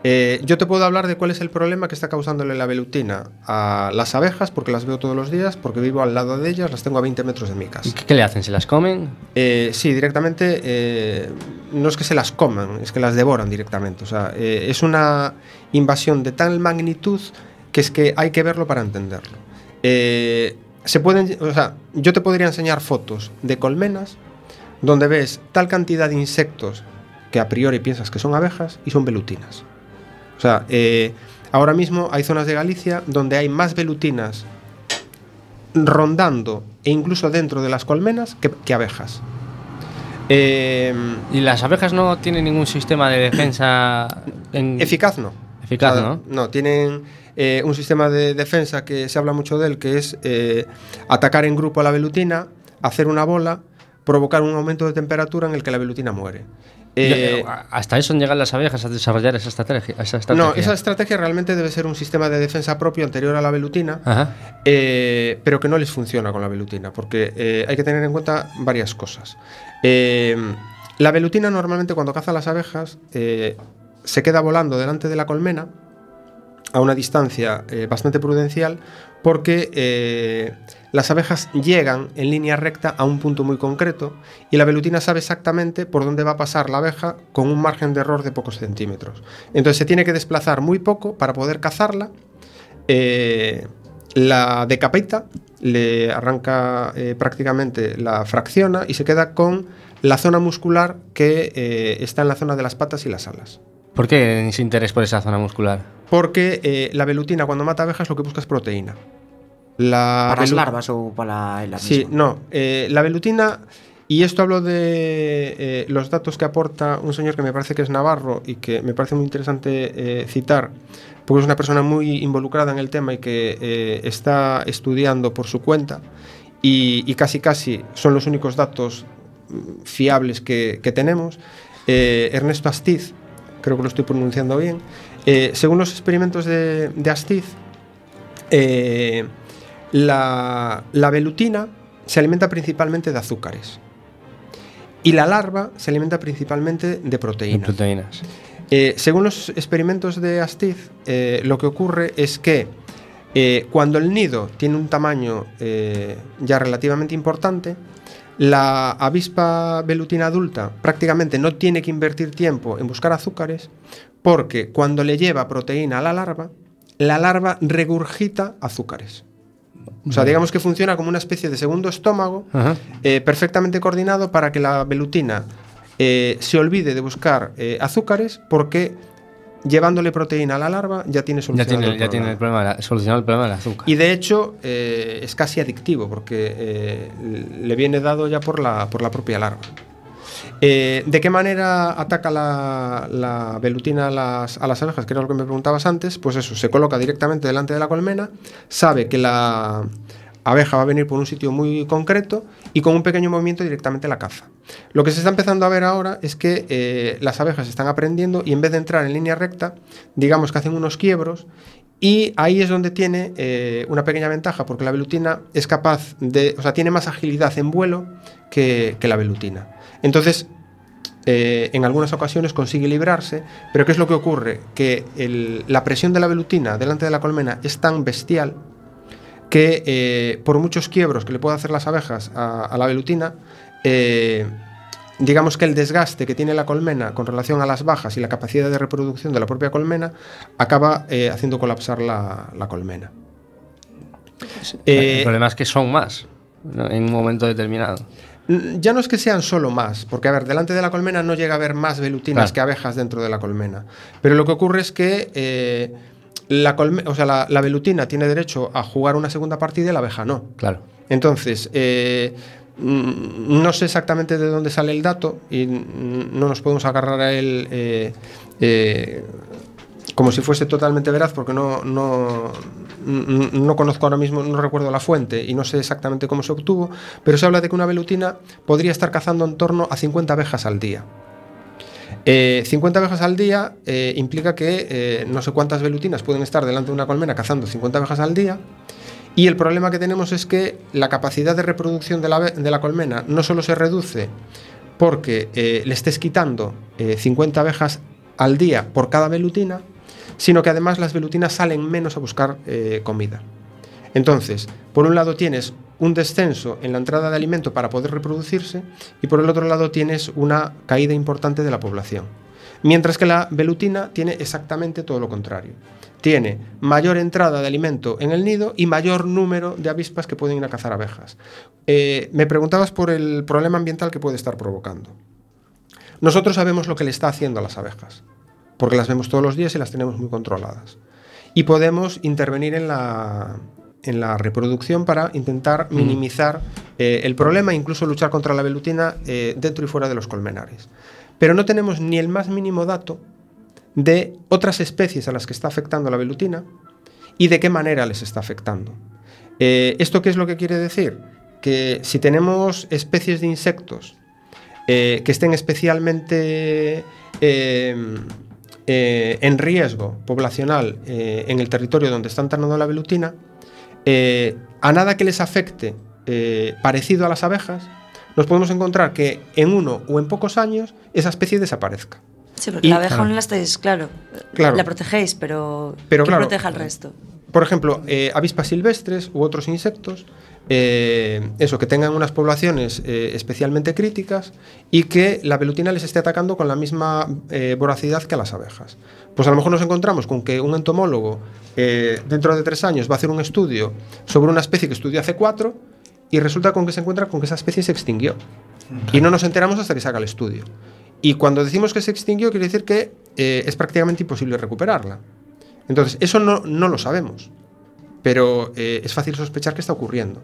Eh, yo te puedo hablar de cuál es el problema que está causándole la velutina a las abejas, porque las veo todos los días, porque vivo al lado de ellas, las tengo a 20 metros de mi ¿Y casa. qué, qué le hacen? ¿Se las comen? Eh, sí, directamente, eh, no es que se las coman, es que las devoran directamente. O sea, es una invasión de tal magnitud que es que hay que verlo para entenderlo. Se pueden, o sea, yo te podría enseñar fotos de colmenas donde ves tal cantidad de insectos que a priori piensas que son abejas y son velutinas. O sea, eh, ahora mismo hay zonas de Galicia donde hay más velutinas rondando e incluso dentro de las colmenas que, que abejas. Eh, ¿Y las abejas no tienen ningún sistema de defensa en- eficaz no. Eficaz, O sea, ¿no? No, tienen eh, un sistema de defensa que se habla mucho de él, que es eh, atacar en grupo a la velutina, hacer una bola, provocar un aumento de temperatura en el que la velutina muere. Eh, hasta eso llegan las abejas a desarrollar esa estrategia. Esa estrategia. no, esa estrategia realmente debe ser un sistema de defensa propio anterior a la velutina. Eh, pero que no les funciona con la velutina, porque eh, hay que tener en cuenta varias cosas. La velutina normalmente cuando caza las abejas se queda volando delante de la colmena a una distancia eh, bastante prudencial porque eh, las abejas llegan en línea recta a un punto muy concreto y la velutina sabe exactamente por dónde va a pasar la abeja con un margen de error de pocos centímetros. Entonces se tiene que desplazar muy poco para poder cazarla. eh, la decapita, le arranca prácticamente, la fracciona y se queda con la zona muscular que está en la zona de las patas y las alas. ¿Por qué ese interés por esa zona muscular? Porque eh, la velutina cuando mata abejas lo que busca es proteína. La para as velu- larvas ou para ela Sí, misma. no. eh, la velutina Y esto hablo de eh, los datos que aporta un señor que me parece que es Navarro y que me parece muy interesante eh, citar, porque es una persona muy involucrada en el tema y que eh, está estudiando por su cuenta y, y casi casi son los únicos datos mm, fiables que, que tenemos. Eh, Ernesto Astiz, creo que lo estoy pronunciando bien, eh, según los experimentos de, de Astiz, eh, la, la velutina se alimenta principalmente de azúcares y la larva se alimenta principalmente de De proteínas. proteínas. Eh, según los experimentos de Astiz, lo que ocurre es que cuando el nido tiene un tamaño ya relativamente importante, la avispa velutina adulta prácticamente no tiene que invertir tiempo en buscar azúcares porque cuando le lleva proteína a la larva, la larva regurgita azúcares. O sea, digamos que funciona como una especie de segundo estómago eh, perfectamente coordinado para que la velutina eh, se olvide de buscar eh, azúcares porque llevándole proteína a la larva ya tiene Ya solucionado tiene, el ya tiene el problema. la- solucionado el problema del azúcar. Y de hecho eh, es casi adictivo porque eh, le viene dado ya por la, por la propia larva. Eh, ¿De qué manera ataca la, la velutina a las, a las abejas? Que era lo que me preguntabas antes. Pues eso, se coloca directamente delante de la colmena, sabe que la abeja va a venir por un sitio muy concreto y con un pequeño movimiento directamente la caza. Lo que se está empezando a ver ahora es que eh, las abejas están aprendiendo y en vez de entrar en línea recta, digamos que hacen unos quiebros y ahí es donde tiene eh, una pequeña ventaja, porque la velutina es capaz de, o sea, tiene más agilidad en vuelo que, la velutina. Entonces, eh, en algunas ocasiones consigue librarse, pero ¿qué es lo que ocurre? Que la presión de la velutina delante de la colmena es tan bestial que eh, por muchos quiebros que le puedan hacer las abejas a, a la velutina, eh, digamos que el desgaste que tiene la colmena con relación a las bajas y la capacidad de reproducción de la propia colmena acaba eh, haciendo colapsar la, la colmena. El problema es que son más ¿no? en un momento determinado. Mm, Ya no es que sean solo más, porque a ver, delante de la colmena no llega a haber más velutinas Claro. que abejas dentro de la colmena. Pero lo que ocurre es que la, colme- o sea, la, la velutina tiene derecho a jugar una segunda partida y la abeja no. Claro. Entonces, eh, mm, no sé exactamente de dónde sale el dato y no nos podemos agarrar a él eh, eh, como si fuese totalmente veraz porque no, no, no conozco ahora mismo, no recuerdo la fuente y no sé exactamente cómo se obtuvo, pero se habla de que una velutina podría estar cazando en torno a 50 abejas al día. Eh, 50 abejas al día eh, implica que eh, no sé cuántas velutinas pueden estar delante de una colmena cazando 50 abejas al día. Y el problema que tenemos es que la capacidad de reproducción de la, de la colmena no solo se reduce porque eh, le estés quitando eh, 50 abejas al día por cada velutina, sino que además las velutinas salen menos a buscar comida. Entonces, por un lado tienes un descenso en la entrada de alimento para poder reproducirse y por el otro lado tienes una caída importante de la población. Mientras que la velutina tiene exactamente todo lo contrario. Tiene mayor entrada de alimento en el nido y mayor número de avispas que pueden ir a cazar abejas. Eh, me preguntabas por el problema ambiental que puede estar provocando. Nosotros sabemos lo que le está haciendo a las abejas, porque las vemos todos los días y las tenemos muy controladas. Y podemos intervenir en la, en la reproducción para intentar minimizar eh, el problema e incluso luchar contra la velutina eh, dentro y fuera de los colmenares. Pero no tenemos ni el más mínimo dato de otras especies a las que está afectando la velutina y de qué manera les está afectando. Eh, ¿Esto qué es lo que quiere decir? Que si tenemos especies de insectos que estén especialmente en riesgo poblacional en el territorio donde está entrando la velutina, eh, a nada que les afecte eh, parecido a las abejas, nos podemos encontrar que en uno o en pocos años esa especie desaparezca. Sí, porque Y- la abeja claro. no la estáis, claro, Claro. la protegéis, pero, Pero ¿quién claro. protege al resto? Por ejemplo, eh, avispas silvestres u otros insectos, eh, eso, que tengan unas poblaciones eh, especialmente críticas y que la velutina les esté atacando con la misma eh, voracidad que a las abejas. Pues a lo mejor nos encontramos con que un entomólogo eh, dentro de tres años va a hacer un estudio sobre una especie que estudió hace cuatro y resulta con que se encuentra con que esa especie se extinguió. Y no nos enteramos hasta que se haga el estudio. Y cuando decimos que se extinguió, quiere decir que eh, es prácticamente imposible recuperarla. Entonces, eso no, no lo sabemos, pero eh, es fácil sospechar que está ocurriendo.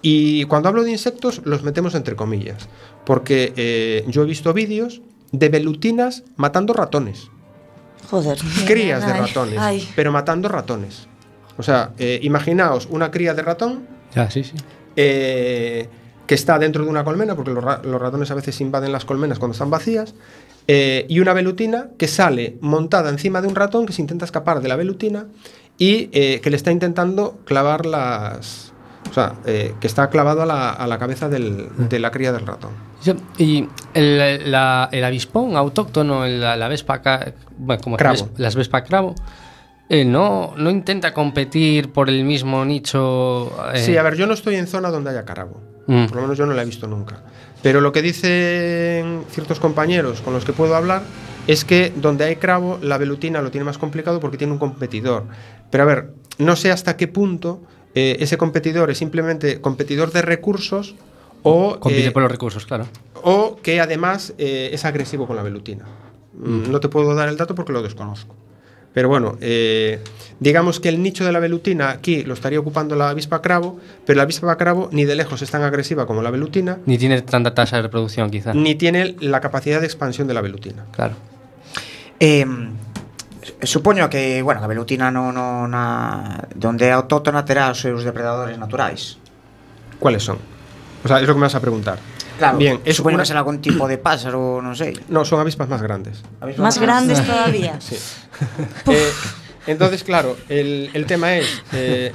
Y cuando hablo de insectos, los metemos entre comillas, porque eh, yo he visto vídeos de velutinas matando ratones, Joder. crías de ratones, ay. pero matando ratones. O sea, eh, imaginaos una cría de ratón Ya, sí, sí. eh, que está dentro de una colmena, porque los, ra- los ratones a veces invaden las colmenas cuando están vacías, eh, y una velutina que sale montada encima de un ratón que se intenta escapar de la velutina y eh, que le está intentando clavar las... O sea, eh, que está clavado a la, a la cabeza del- de la cría del ratón. Y el, la- el avispón autóctono, la, la vespa, bueno, como Cravo. las vespa cravo, eh, no, no intenta competir por el mismo nicho. eh, Sí, a ver, yo no estoy en zona donde haya carabo. Mm. Por lo menos yo no la he visto nunca. Pero lo que dicen ciertos compañeros con los que puedo hablar es que donde hay crabo, la velutina lo tiene más complicado porque tiene un competidor. Pero a ver, no sé hasta qué punto eh, ese competidor es simplemente competidor de recursos o, compite eh, por los recursos, claro. o que además eh, es agresivo con la velutina. Mm, No te puedo dar el dato porque lo desconozco. Pero bueno, eh, digamos que el nicho de la velutina aquí lo estaría ocupando la avispa cravo, pero la avispa cravo ni de lejos es tan agresiva como la velutina, Ni tiene tanta tasa de reproducción, quizá. ni tiene la capacidad de expansión de la velutina. Claro. Supoño que, bueno, a velutina non, non na, donde é autóctona terá os seus depredadores naturais. ¿Cuáles son? O sea, es lo que me vas a preguntar. Claro, Bien, es supoño una- que será algún tipo de pájaro, non sei. No, son avispas más grandes. Más grandes todavía. Sí. Eh, entonces, claro, el, el tema es, eh,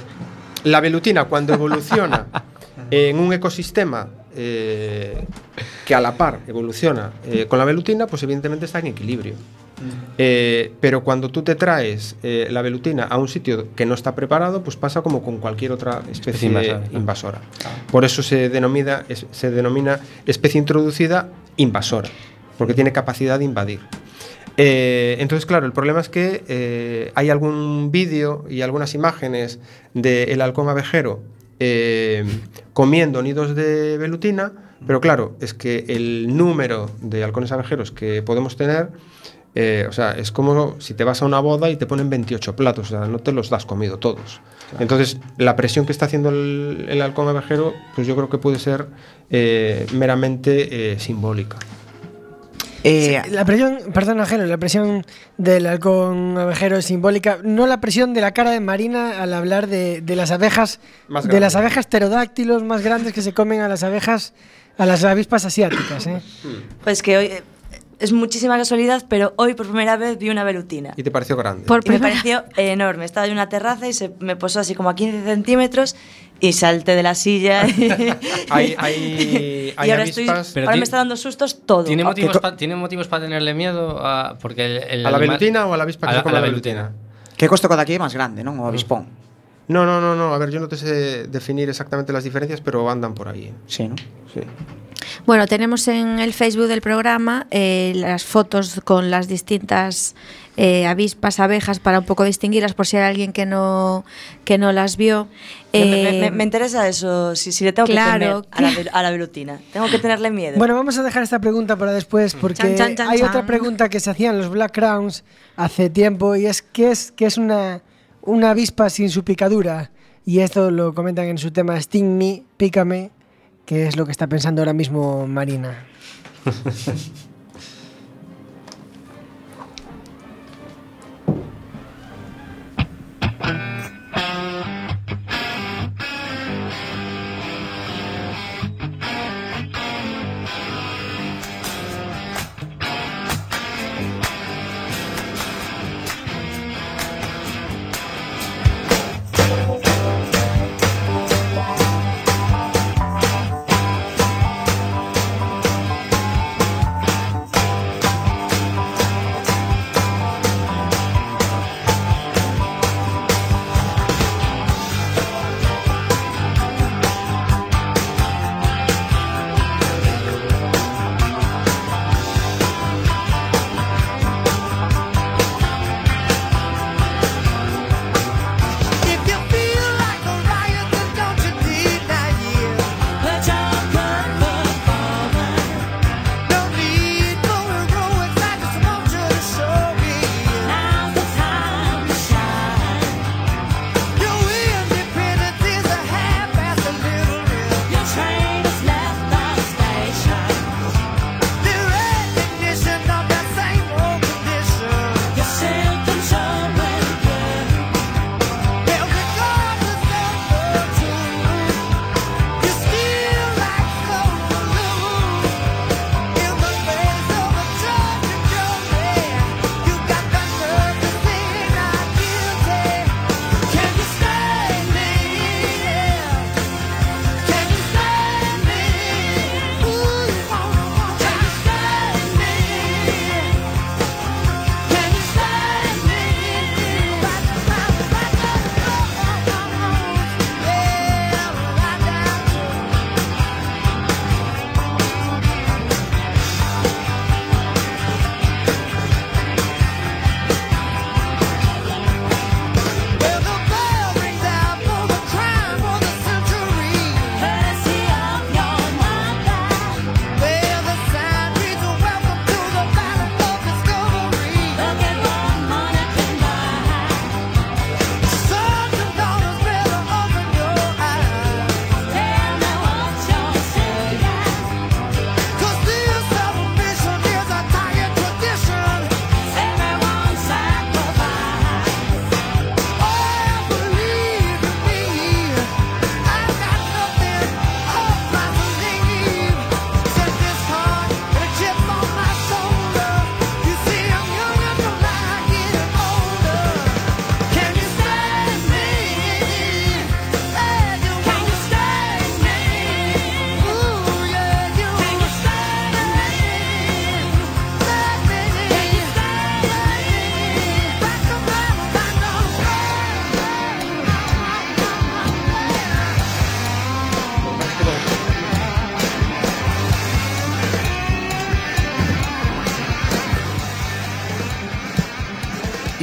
la velutina cuando evoluciona en un ecosistema eh, que a la par evoluciona eh, con la velutina, pues evidentemente está en equilibrio. Eh, pero cuando tú te traes eh, la velutina a un sitio que no está preparado, pues pasa como con cualquier otra especie invasora. Por eso se denomina, es- se denomina especie introducida invasora, porque tiene capacidad de invadir. Eh, entonces, claro, el problema es que eh, hay algún vídeo y algunas imágenes del halcón abejero eh, comiendo nidos de velutina, pero claro, es que el número de halcones abejeros que podemos tener, eh, o sea, es como si te vas a una boda y te ponen 28 platos, o sea, no te los das comido todos. Entonces, la presión que está haciendo el, el halcón abejero, pues yo creo que puede ser eh, meramente eh, simbólica. Eh, La presión, perdón, Ángelo, la presión del halcón abejero es simbólica, no la presión de la cara de Marina al hablar de, de las abejas, Más de las abejas pterodáctilos más grandes que se comen a las abejas, a las avispas asiáticas. ¿eh? Pues que hoy eh, es muchísima casualidad, pero hoy por primera vez vi una velutina. Y te pareció grande. Por Y me primera- pareció enorme. Estaba en una terraza y se me posó así como a 15 centímetros y salté de la silla. y Hay- hay- hay ahora, avispas- Pero ahora me está dando sustos todo. ¿Tiene Ah, motivos, que co- pa- ¿Tiene motivos para tenerle miedo? A, porque el, el ¿A la animal- velutina o a la avispa que a se la, come a la la velutina? velutina? que costa cada aquí é máis grande, non? O avispón. No, no, no, no. A ver, yo no te sé definir exactamente las diferencias, pero andan por ahí. ¿eh? Sí, non? Sí. Bueno, tenemos en el Facebook del programa eh, las fotos con las distintas eh, avispas, abejas, para un poco distinguirlas por si hay alguien que no, que no las vio. Me, Eh, me- me interesa eso, si, si le tengo claro, que temer a la, vel- a la velutina. Tengo que tenerle miedo. Bueno, vamos a dejar esta pregunta para después porque Chan, chan, chan, hay chan. otra pregunta que se hacían los Black Crowns hace tiempo y es ¿qué es, qué es una, una avispa sin su picadura? Y esto lo comentan en su tema Sting Me, Pícame, que es lo que está pensando ahora mismo Marina.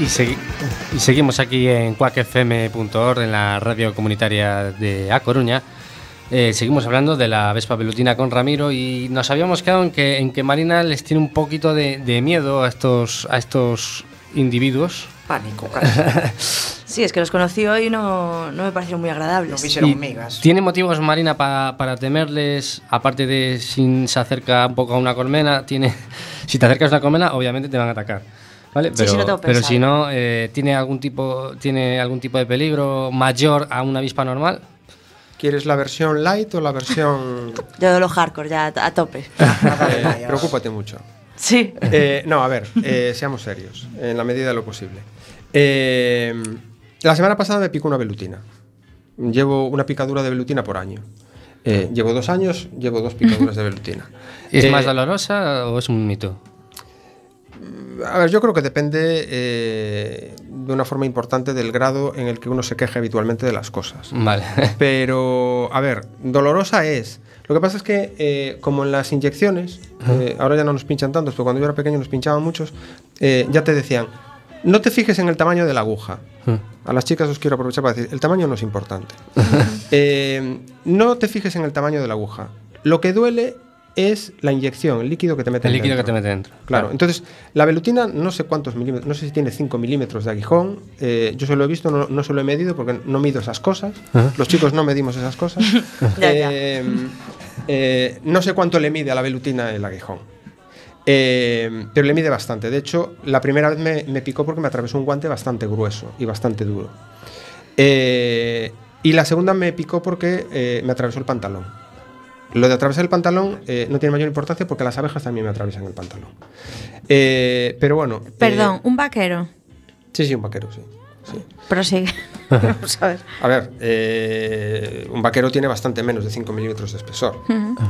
Y, segui- y seguimos aquí en cuacfm.org, en la radio comunitaria de A Coruña. Eh, seguimos hablando de la Vespa Velutina con Ramiro y nos habíamos quedado en que, en que Marina les tiene un poquito de, de miedo a estos, a estos individuos. Pánico, casi. Sí, es que los conocí hoy y no, no me parecieron muy No agradables. fixeron Y migas. ¿Tiene motivos Marina pa- para temerles? Aparte de si se acerca un poco a una colmena, tiene si te acercas a una colmena, obviamente te van a atacar. ¿Vale? Sí, Pero, sí, lo tengo pero si no, eh, ¿tiene, algún tipo, ¿tiene algún tipo de peligro mayor a una avispa normal? ¿Quieres la versión light o la versión... Yo de lo hardcore, ya a, a tope. Eh, preocúpate mucho. Sí. Eh, no, a ver, eh, seamos serios, en la medida de lo posible. Eh, la semana pasada me picó una velutina. Llevo una picadura de velutina por año. Eh, llevo dos años, llevo dos picaduras de velutina. ¿Es Eh, más dolorosa o es un mito? A ver, yo creo que depende eh, de una forma importante del grado en el que uno se queje habitualmente de las cosas. Vale. Pero, a ver, dolorosa es. Lo que pasa es que, eh, como en las inyecciones, eh, ahora ya no nos pinchan tantos, pero cuando yo era pequeño nos pinchaban muchos, ya te decían, no te fijes en el tamaño de la aguja. A las chicas os quiero aprovechar para decir, el tamaño no es importante. No te fijes en el tamaño de la aguja. Lo que duele es la inyección, el líquido que te meten El líquido que te dentro. mete dentro. Claro, entonces la velutina no sé cuántos milímetros, no sé si tiene 5 milímetros de aguijón, eh, yo se lo he visto, no, no se lo he medido porque no mido esas cosas, los chicos no medimos esas cosas. Eh, eh, no sé cuánto le mide a la velutina el aguijón, Eh, pero le mide bastante. De hecho, la primera vez me, me picó porque me atravesó un guante bastante grueso y bastante duro. Eh, y la segunda me picó porque eh, me atravesó el pantalón. Lo de atravesar el pantalón eh, no tiene mayor importancia porque las abejas también me atraviesan el pantalón. Eh, pero bueno. eh, Perdón, un vaquero. sí, sí, un vaquero, sí. sí. Prosigue. Vamos a ver. A ver, un vaquero tiene bastante menos de 5 milímetros de espesor.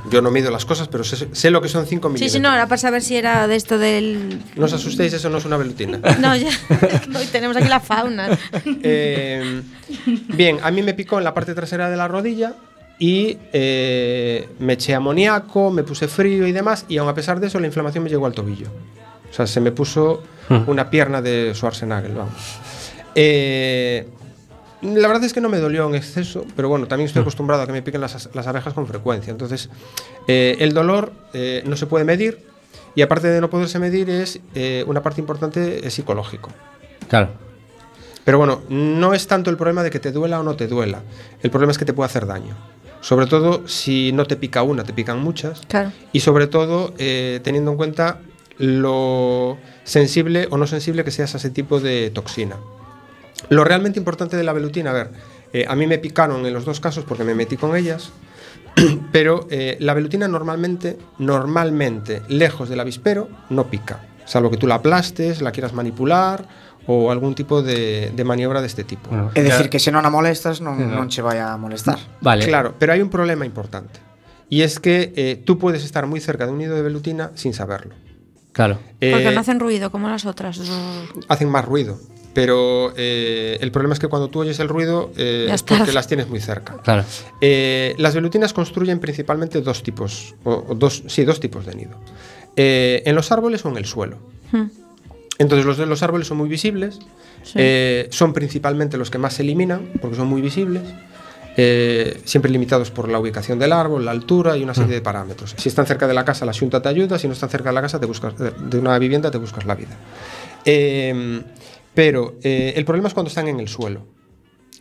Yo no mido las cosas, pero sé, sé lo que son 5 Sí, milímetros. sí, no, era para saber si era de esto del. No os asustéis, eso no es una velutina. No, ya. Hoy tenemos aquí la fauna. Bien, a mí me picó en la parte trasera de la rodilla y eh, me eché amoníaco, me puse frío y demás, y aun a pesar de eso la inflamación me llegó al tobillo. O sea, se me puso una pierna de Schwarzenegger, vamos. Eh, la verdad es que no me dolió en exceso, pero bueno, también estoy acostumbrado a que me piquen las, las abejas con frecuencia. Entonces, eh, el dolor no se puede medir y aparte de no poderse medir es una parte importante es psicológico. Claro. Pero bueno, no es tanto el problema de que te duela o no te duela. El problema es que te puede hacer daño. Sobre todo si no te pica una, te pican muchas. Claro. Y sobre todo eh, teniendo en cuenta lo sensible o no sensible que seas a ese tipo de toxina. Lo realmente importante de la velutina, a ver, eh, a mí me picaron en los dos casos porque me metí con ellas, pero eh, la velutina normalmente, normalmente, lejos del avispero, no pica. Salvo que tú la aplastes, la quieras manipular o algún tipo de, de maniobra de este tipo. Bueno, É dicir que se non a molestas non, no. non che vai a molestar. Vale. Claro, pero hay un problema importante. Y es que eh, tú puedes estar muy cerca de un nido de velutina sin saberlo. Claro. Porque Eh, no hacen ruido como las otras. hacen más ruido. Pero eh, el problema es que cuando tú oyes el ruido eh, es porque las tienes muy cerca. Claro. Eh, las velutinas construyen principalmente dos tipos, o, o dos, sí, dos tipos de nido. Eh, en los árboles o en el suelo. Hmm. Entonces los de los árboles son muy visibles, Sí. eh, son principalmente los que más se eliminan porque son muy visibles, eh, siempre limitados por la ubicación del árbol, la altura y una serie de parámetros. Si están cerca de la casa, la xunta te ayuda, si no están cerca de la casa, te buscas, de, una vivienda, te buscas la vida. Eh, pero eh, el problema es cuando están en el suelo.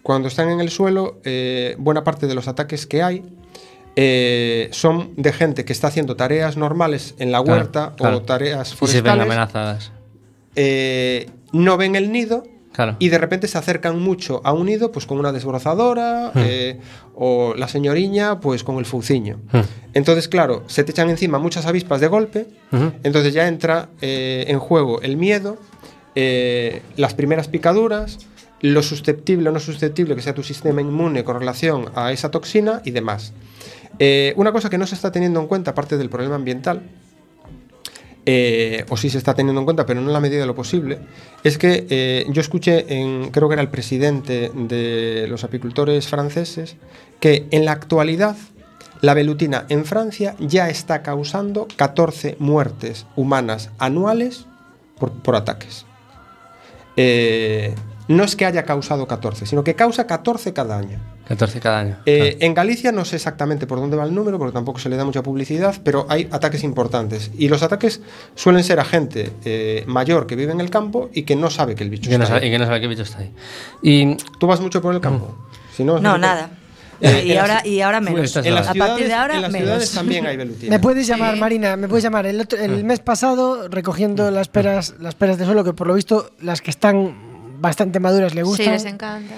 Cuando están en el suelo, buena parte de los ataques que hay eh, son de gente que está haciendo tareas normales en la huerta claro. o tareas Y se ven forestales amenazadas. Eh, no ven el nido Claro. y de repente se acercan mucho a un nido pues con una desbrozadora Hmm. eh, o la señoriña pues con el fauciño. Hmm. Entonces, claro, se te echan encima muchas avispas de golpe, Ujú. entonces ya entra eh, en juego el miedo, eh, las primeras picaduras, lo susceptible o no susceptible que sea tu sistema inmune con relación a esa toxina y demás. Una cosa que no se está teniendo en cuenta, aparte del problema ambiental, eh, o sí se está teniendo en cuenta, pero no en la medida de lo posible, es que eh, yo escuché, en, creo que era el presidente de los apicultores franceses, que en la actualidad la velutina en Francia ya está causando 14 muertes humanas anuales por, por ataques. eh, no es que haya causado 14, sino que causa 14 cada año. 14 cada año. Eh, En Galicia no sé exactamente por dónde va el número, porque tampoco se le da mucha publicidad, pero hay ataques importantes. Y los ataques suelen ser a gente eh, mayor que vive en el campo y que no sabe que el bicho Que no está sabe, ahí. y que no sabe qué bicho está ahí. Y ¿Tú vas mucho por el campo? Si no, No, nada. Eh, y, ahora, y ahora menos. En las a ciudades, partir de ahora, en las menos. ciudades también hay velutina. Me puedes llamar, Marina, me puedes llamar. El, otro- el mes pasado, recogiendo las peras, las peras de suelo, que por lo visto las que están bastante maduras le Sí, gustan. les encanta.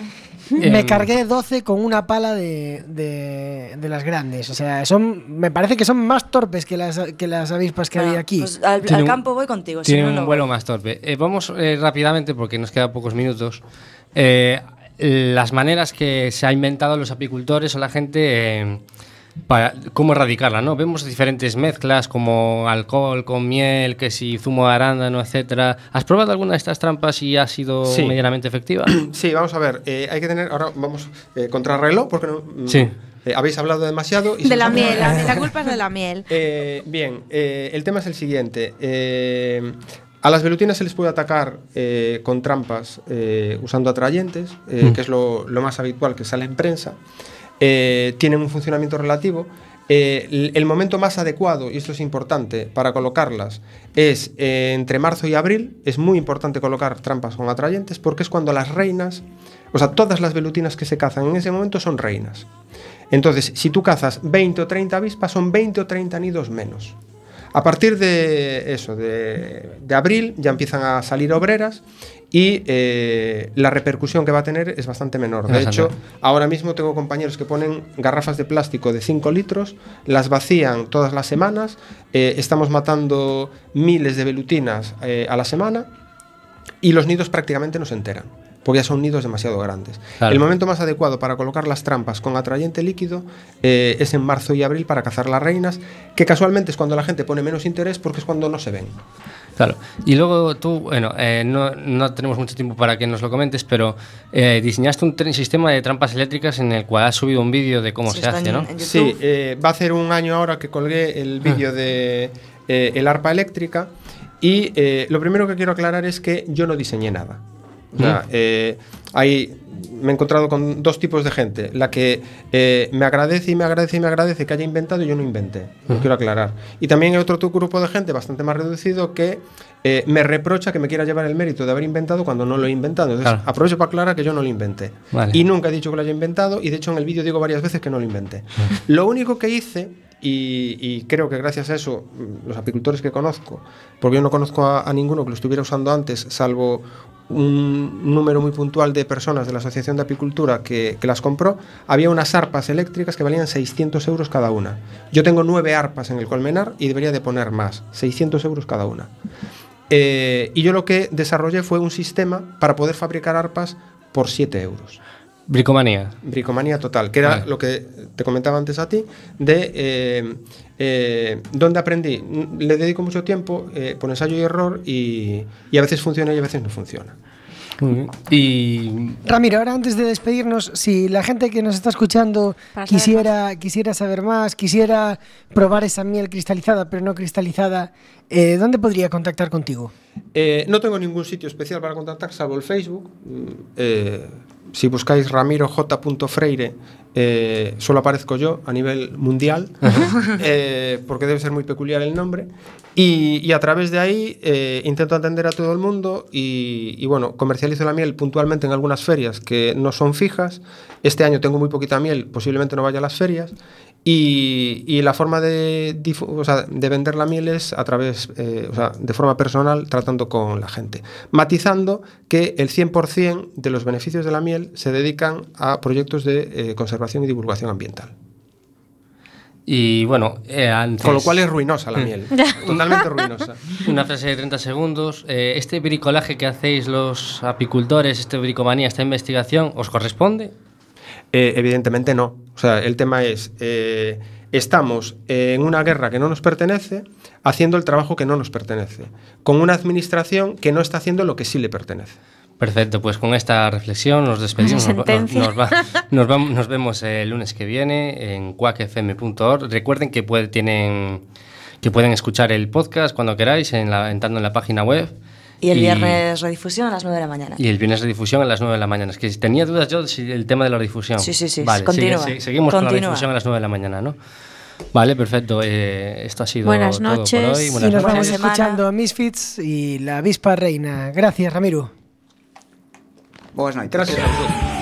me Em, cargué 12 con una pala de, de, de las grandes. O sea, son me parece que son más torpes que las, que las avispas que Ah, hay aquí. pues al, Tiene al un- campo voy contigo. si Tiene no, un vuelo voy. más torpe. Eh, vamos eh, rápidamente, porque nos quedan pocos minutos. Eh, las maneras que se ha inventado los apicultores o la gente eh, para cómo erradicarla, ¿no? Vemos diferentes mezclas como alcohol con miel, que si zumo de arándano, etcétera. ¿Has probado alguna de estas trampas y ha sido Sí. medianamente efectiva? Sí, vamos a ver. eh, hay que tener. Ahora vamos eh, contrarreloj, porque no, mm, Sí. eh, habéis hablado demasiado. y De la miel, la, la culpa es de la miel. Eh, bien, eh, el tema es el siguiente. Eh, a las velutinas se les puede atacar eh, con trampas eh, usando atrayentes, eh, que es lo, lo más habitual que sale en prensa. Eh, tienen un funcionamiento relativo. Eh, el, momento más adecuado, y esto es importante, para colocarlas es eh, entre marzo y abril. Es muy importante colocar trampas con atrayentes porque es cuando las reinas, o sea, todas las velutinas que se cazan en ese momento son reinas. Entonces, si tú cazas 20 o 30 avispas, son 20 o 30 nidos menos. A partir de eso, de abril, ya empiezan a salir obreras y eh, la repercusión que va a tener es bastante menor. De hecho, ahora mismo tengo compañeros que ponen garrafas de plástico de 5 litros, las vacían todas las semanas, eh, estamos matando miles de velutinas eh, a la semana y los nidos prácticamente no se enteran, porque ya son nidos demasiado grandes. Claro. El momento más adecuado para colocar las trampas con atrayente líquido eh, es en marzo y abril para cazar las reinas, que casualmente es cuando la gente pone menos interés porque es cuando no se ven. Claro. Y luego tú, bueno, eh, no, no tenemos mucho tiempo para que nos lo comentes, pero eh, diseñaste un sistema de trampas eléctricas en el cual has subido un vídeo de cómo Sí, se hace, en- ¿no? en. Sí, eh, va a hacer un año ahora que colgué el vídeo de eh, el arpa eléctrica y eh, lo primero que quiero aclarar es que yo no diseñé nada. O sea, eh, hay, me he encontrado con dos tipos de gente. La que eh, me agradece y me agradece y me agradece que haya inventado y yo no inventé. Lo quiero aclarar. Y también hay otro grupo de gente bastante más reducido que eh, me reprocha que me quiera llevar el mérito de haber inventado cuando no lo he inventado. Entonces, Claro. aprovecho para aclarar que yo no lo inventé. Vale. Y nunca he dicho que lo haya inventado y de hecho en el vídeo digo varias veces que no lo inventé. Lo único que hice, y, creo que gracias a eso mm, los apicultores que conozco, porque yo no conozco a, a ninguno que lo estuviera usando antes, salvo un número muy puntual de personas de la Asociación de Apicultura que, que las compró, había unas arpas eléctricas que valían 600 euros cada una. Yo tengo nueve arpas en el colmenar y debería de poner más, 600 euros cada una. Eh, y yo lo que desarrollé fue un sistema para poder fabricar arpas por 7 euros. Bricomanía. Bricomanía total, que era Vale. lo que te comentaba antes a ti, de eh, eh, donde aprendí. Le dedico mucho tiempo eh, por ensayo y error y, y a veces funciona y a veces no funciona. Y Ramiro, ahora antes de despedirnos, si la gente que nos está escuchando Para saber quisiera, quisiera saber más, quisiera probar esa miel cristalizada pero no cristalizada, eh, ¿dónde podría contactar contigo? Eh, no tengo ningún sitio especial para contactar, salvo el Facebook. Mm, eh, si buscáis Ramiro J. Freire, eh, solo aparezco yo a nivel mundial, eh, porque debe ser muy peculiar el nombre. Y, y a través de ahí eh, intento atender a todo el mundo y, y, bueno, comercializo la miel puntualmente en algunas ferias que no son fijas. Este año tengo muy poquita miel, posiblemente no vaya a las ferias. Y, y la forma de, difu- o sea, de vender la miel es a través, eh, o sea, de forma personal, tratando con la gente. Matizando que el 100% de los beneficios de la miel se dedican a proyectos de eh, conservación y divulgación ambiental. Y bueno, eh, antes... Con lo cual es ruinosa la miel. totalmente ruinosa. Una frase de 30 segundos. ¿Este bricolaje que hacéis los apicultores, este bricomanía, esta investigación, os corresponde? Eh, evidentemente no. O sea, el tema es, eh, estamos en una guerra que no nos pertenece, haciendo el trabajo que no nos pertenece, con una administración que no está haciendo lo que sí le pertenece. Perfecto, pues con esta reflexión nos despedimos. Nos, sentencia. nos va- nos vam- nos vemos el lunes que viene en cuacfm.org. Recuerden que, puede- tienen, que pueden escuchar el podcast cuando queráis, en la, entrando en la página web. Y el Y- viernes redifusión a las 9 de la mañana. Y el viernes de difusión a las 9 de la mañana. Es que tenía dudas yo si el tema de la difusión. Sí, sí, sí, Vale, continúa, sigue- seguimos con la continúa. difusión a las 9 de la mañana, ¿no? Vale, perfecto. Eh, esto ha sido Buenas todo por noches. hoy. Y Buenas nos noches. vamos escuchando Misfits y la avispa reina. Gracias, Ramiro. Boas noites. Gracias.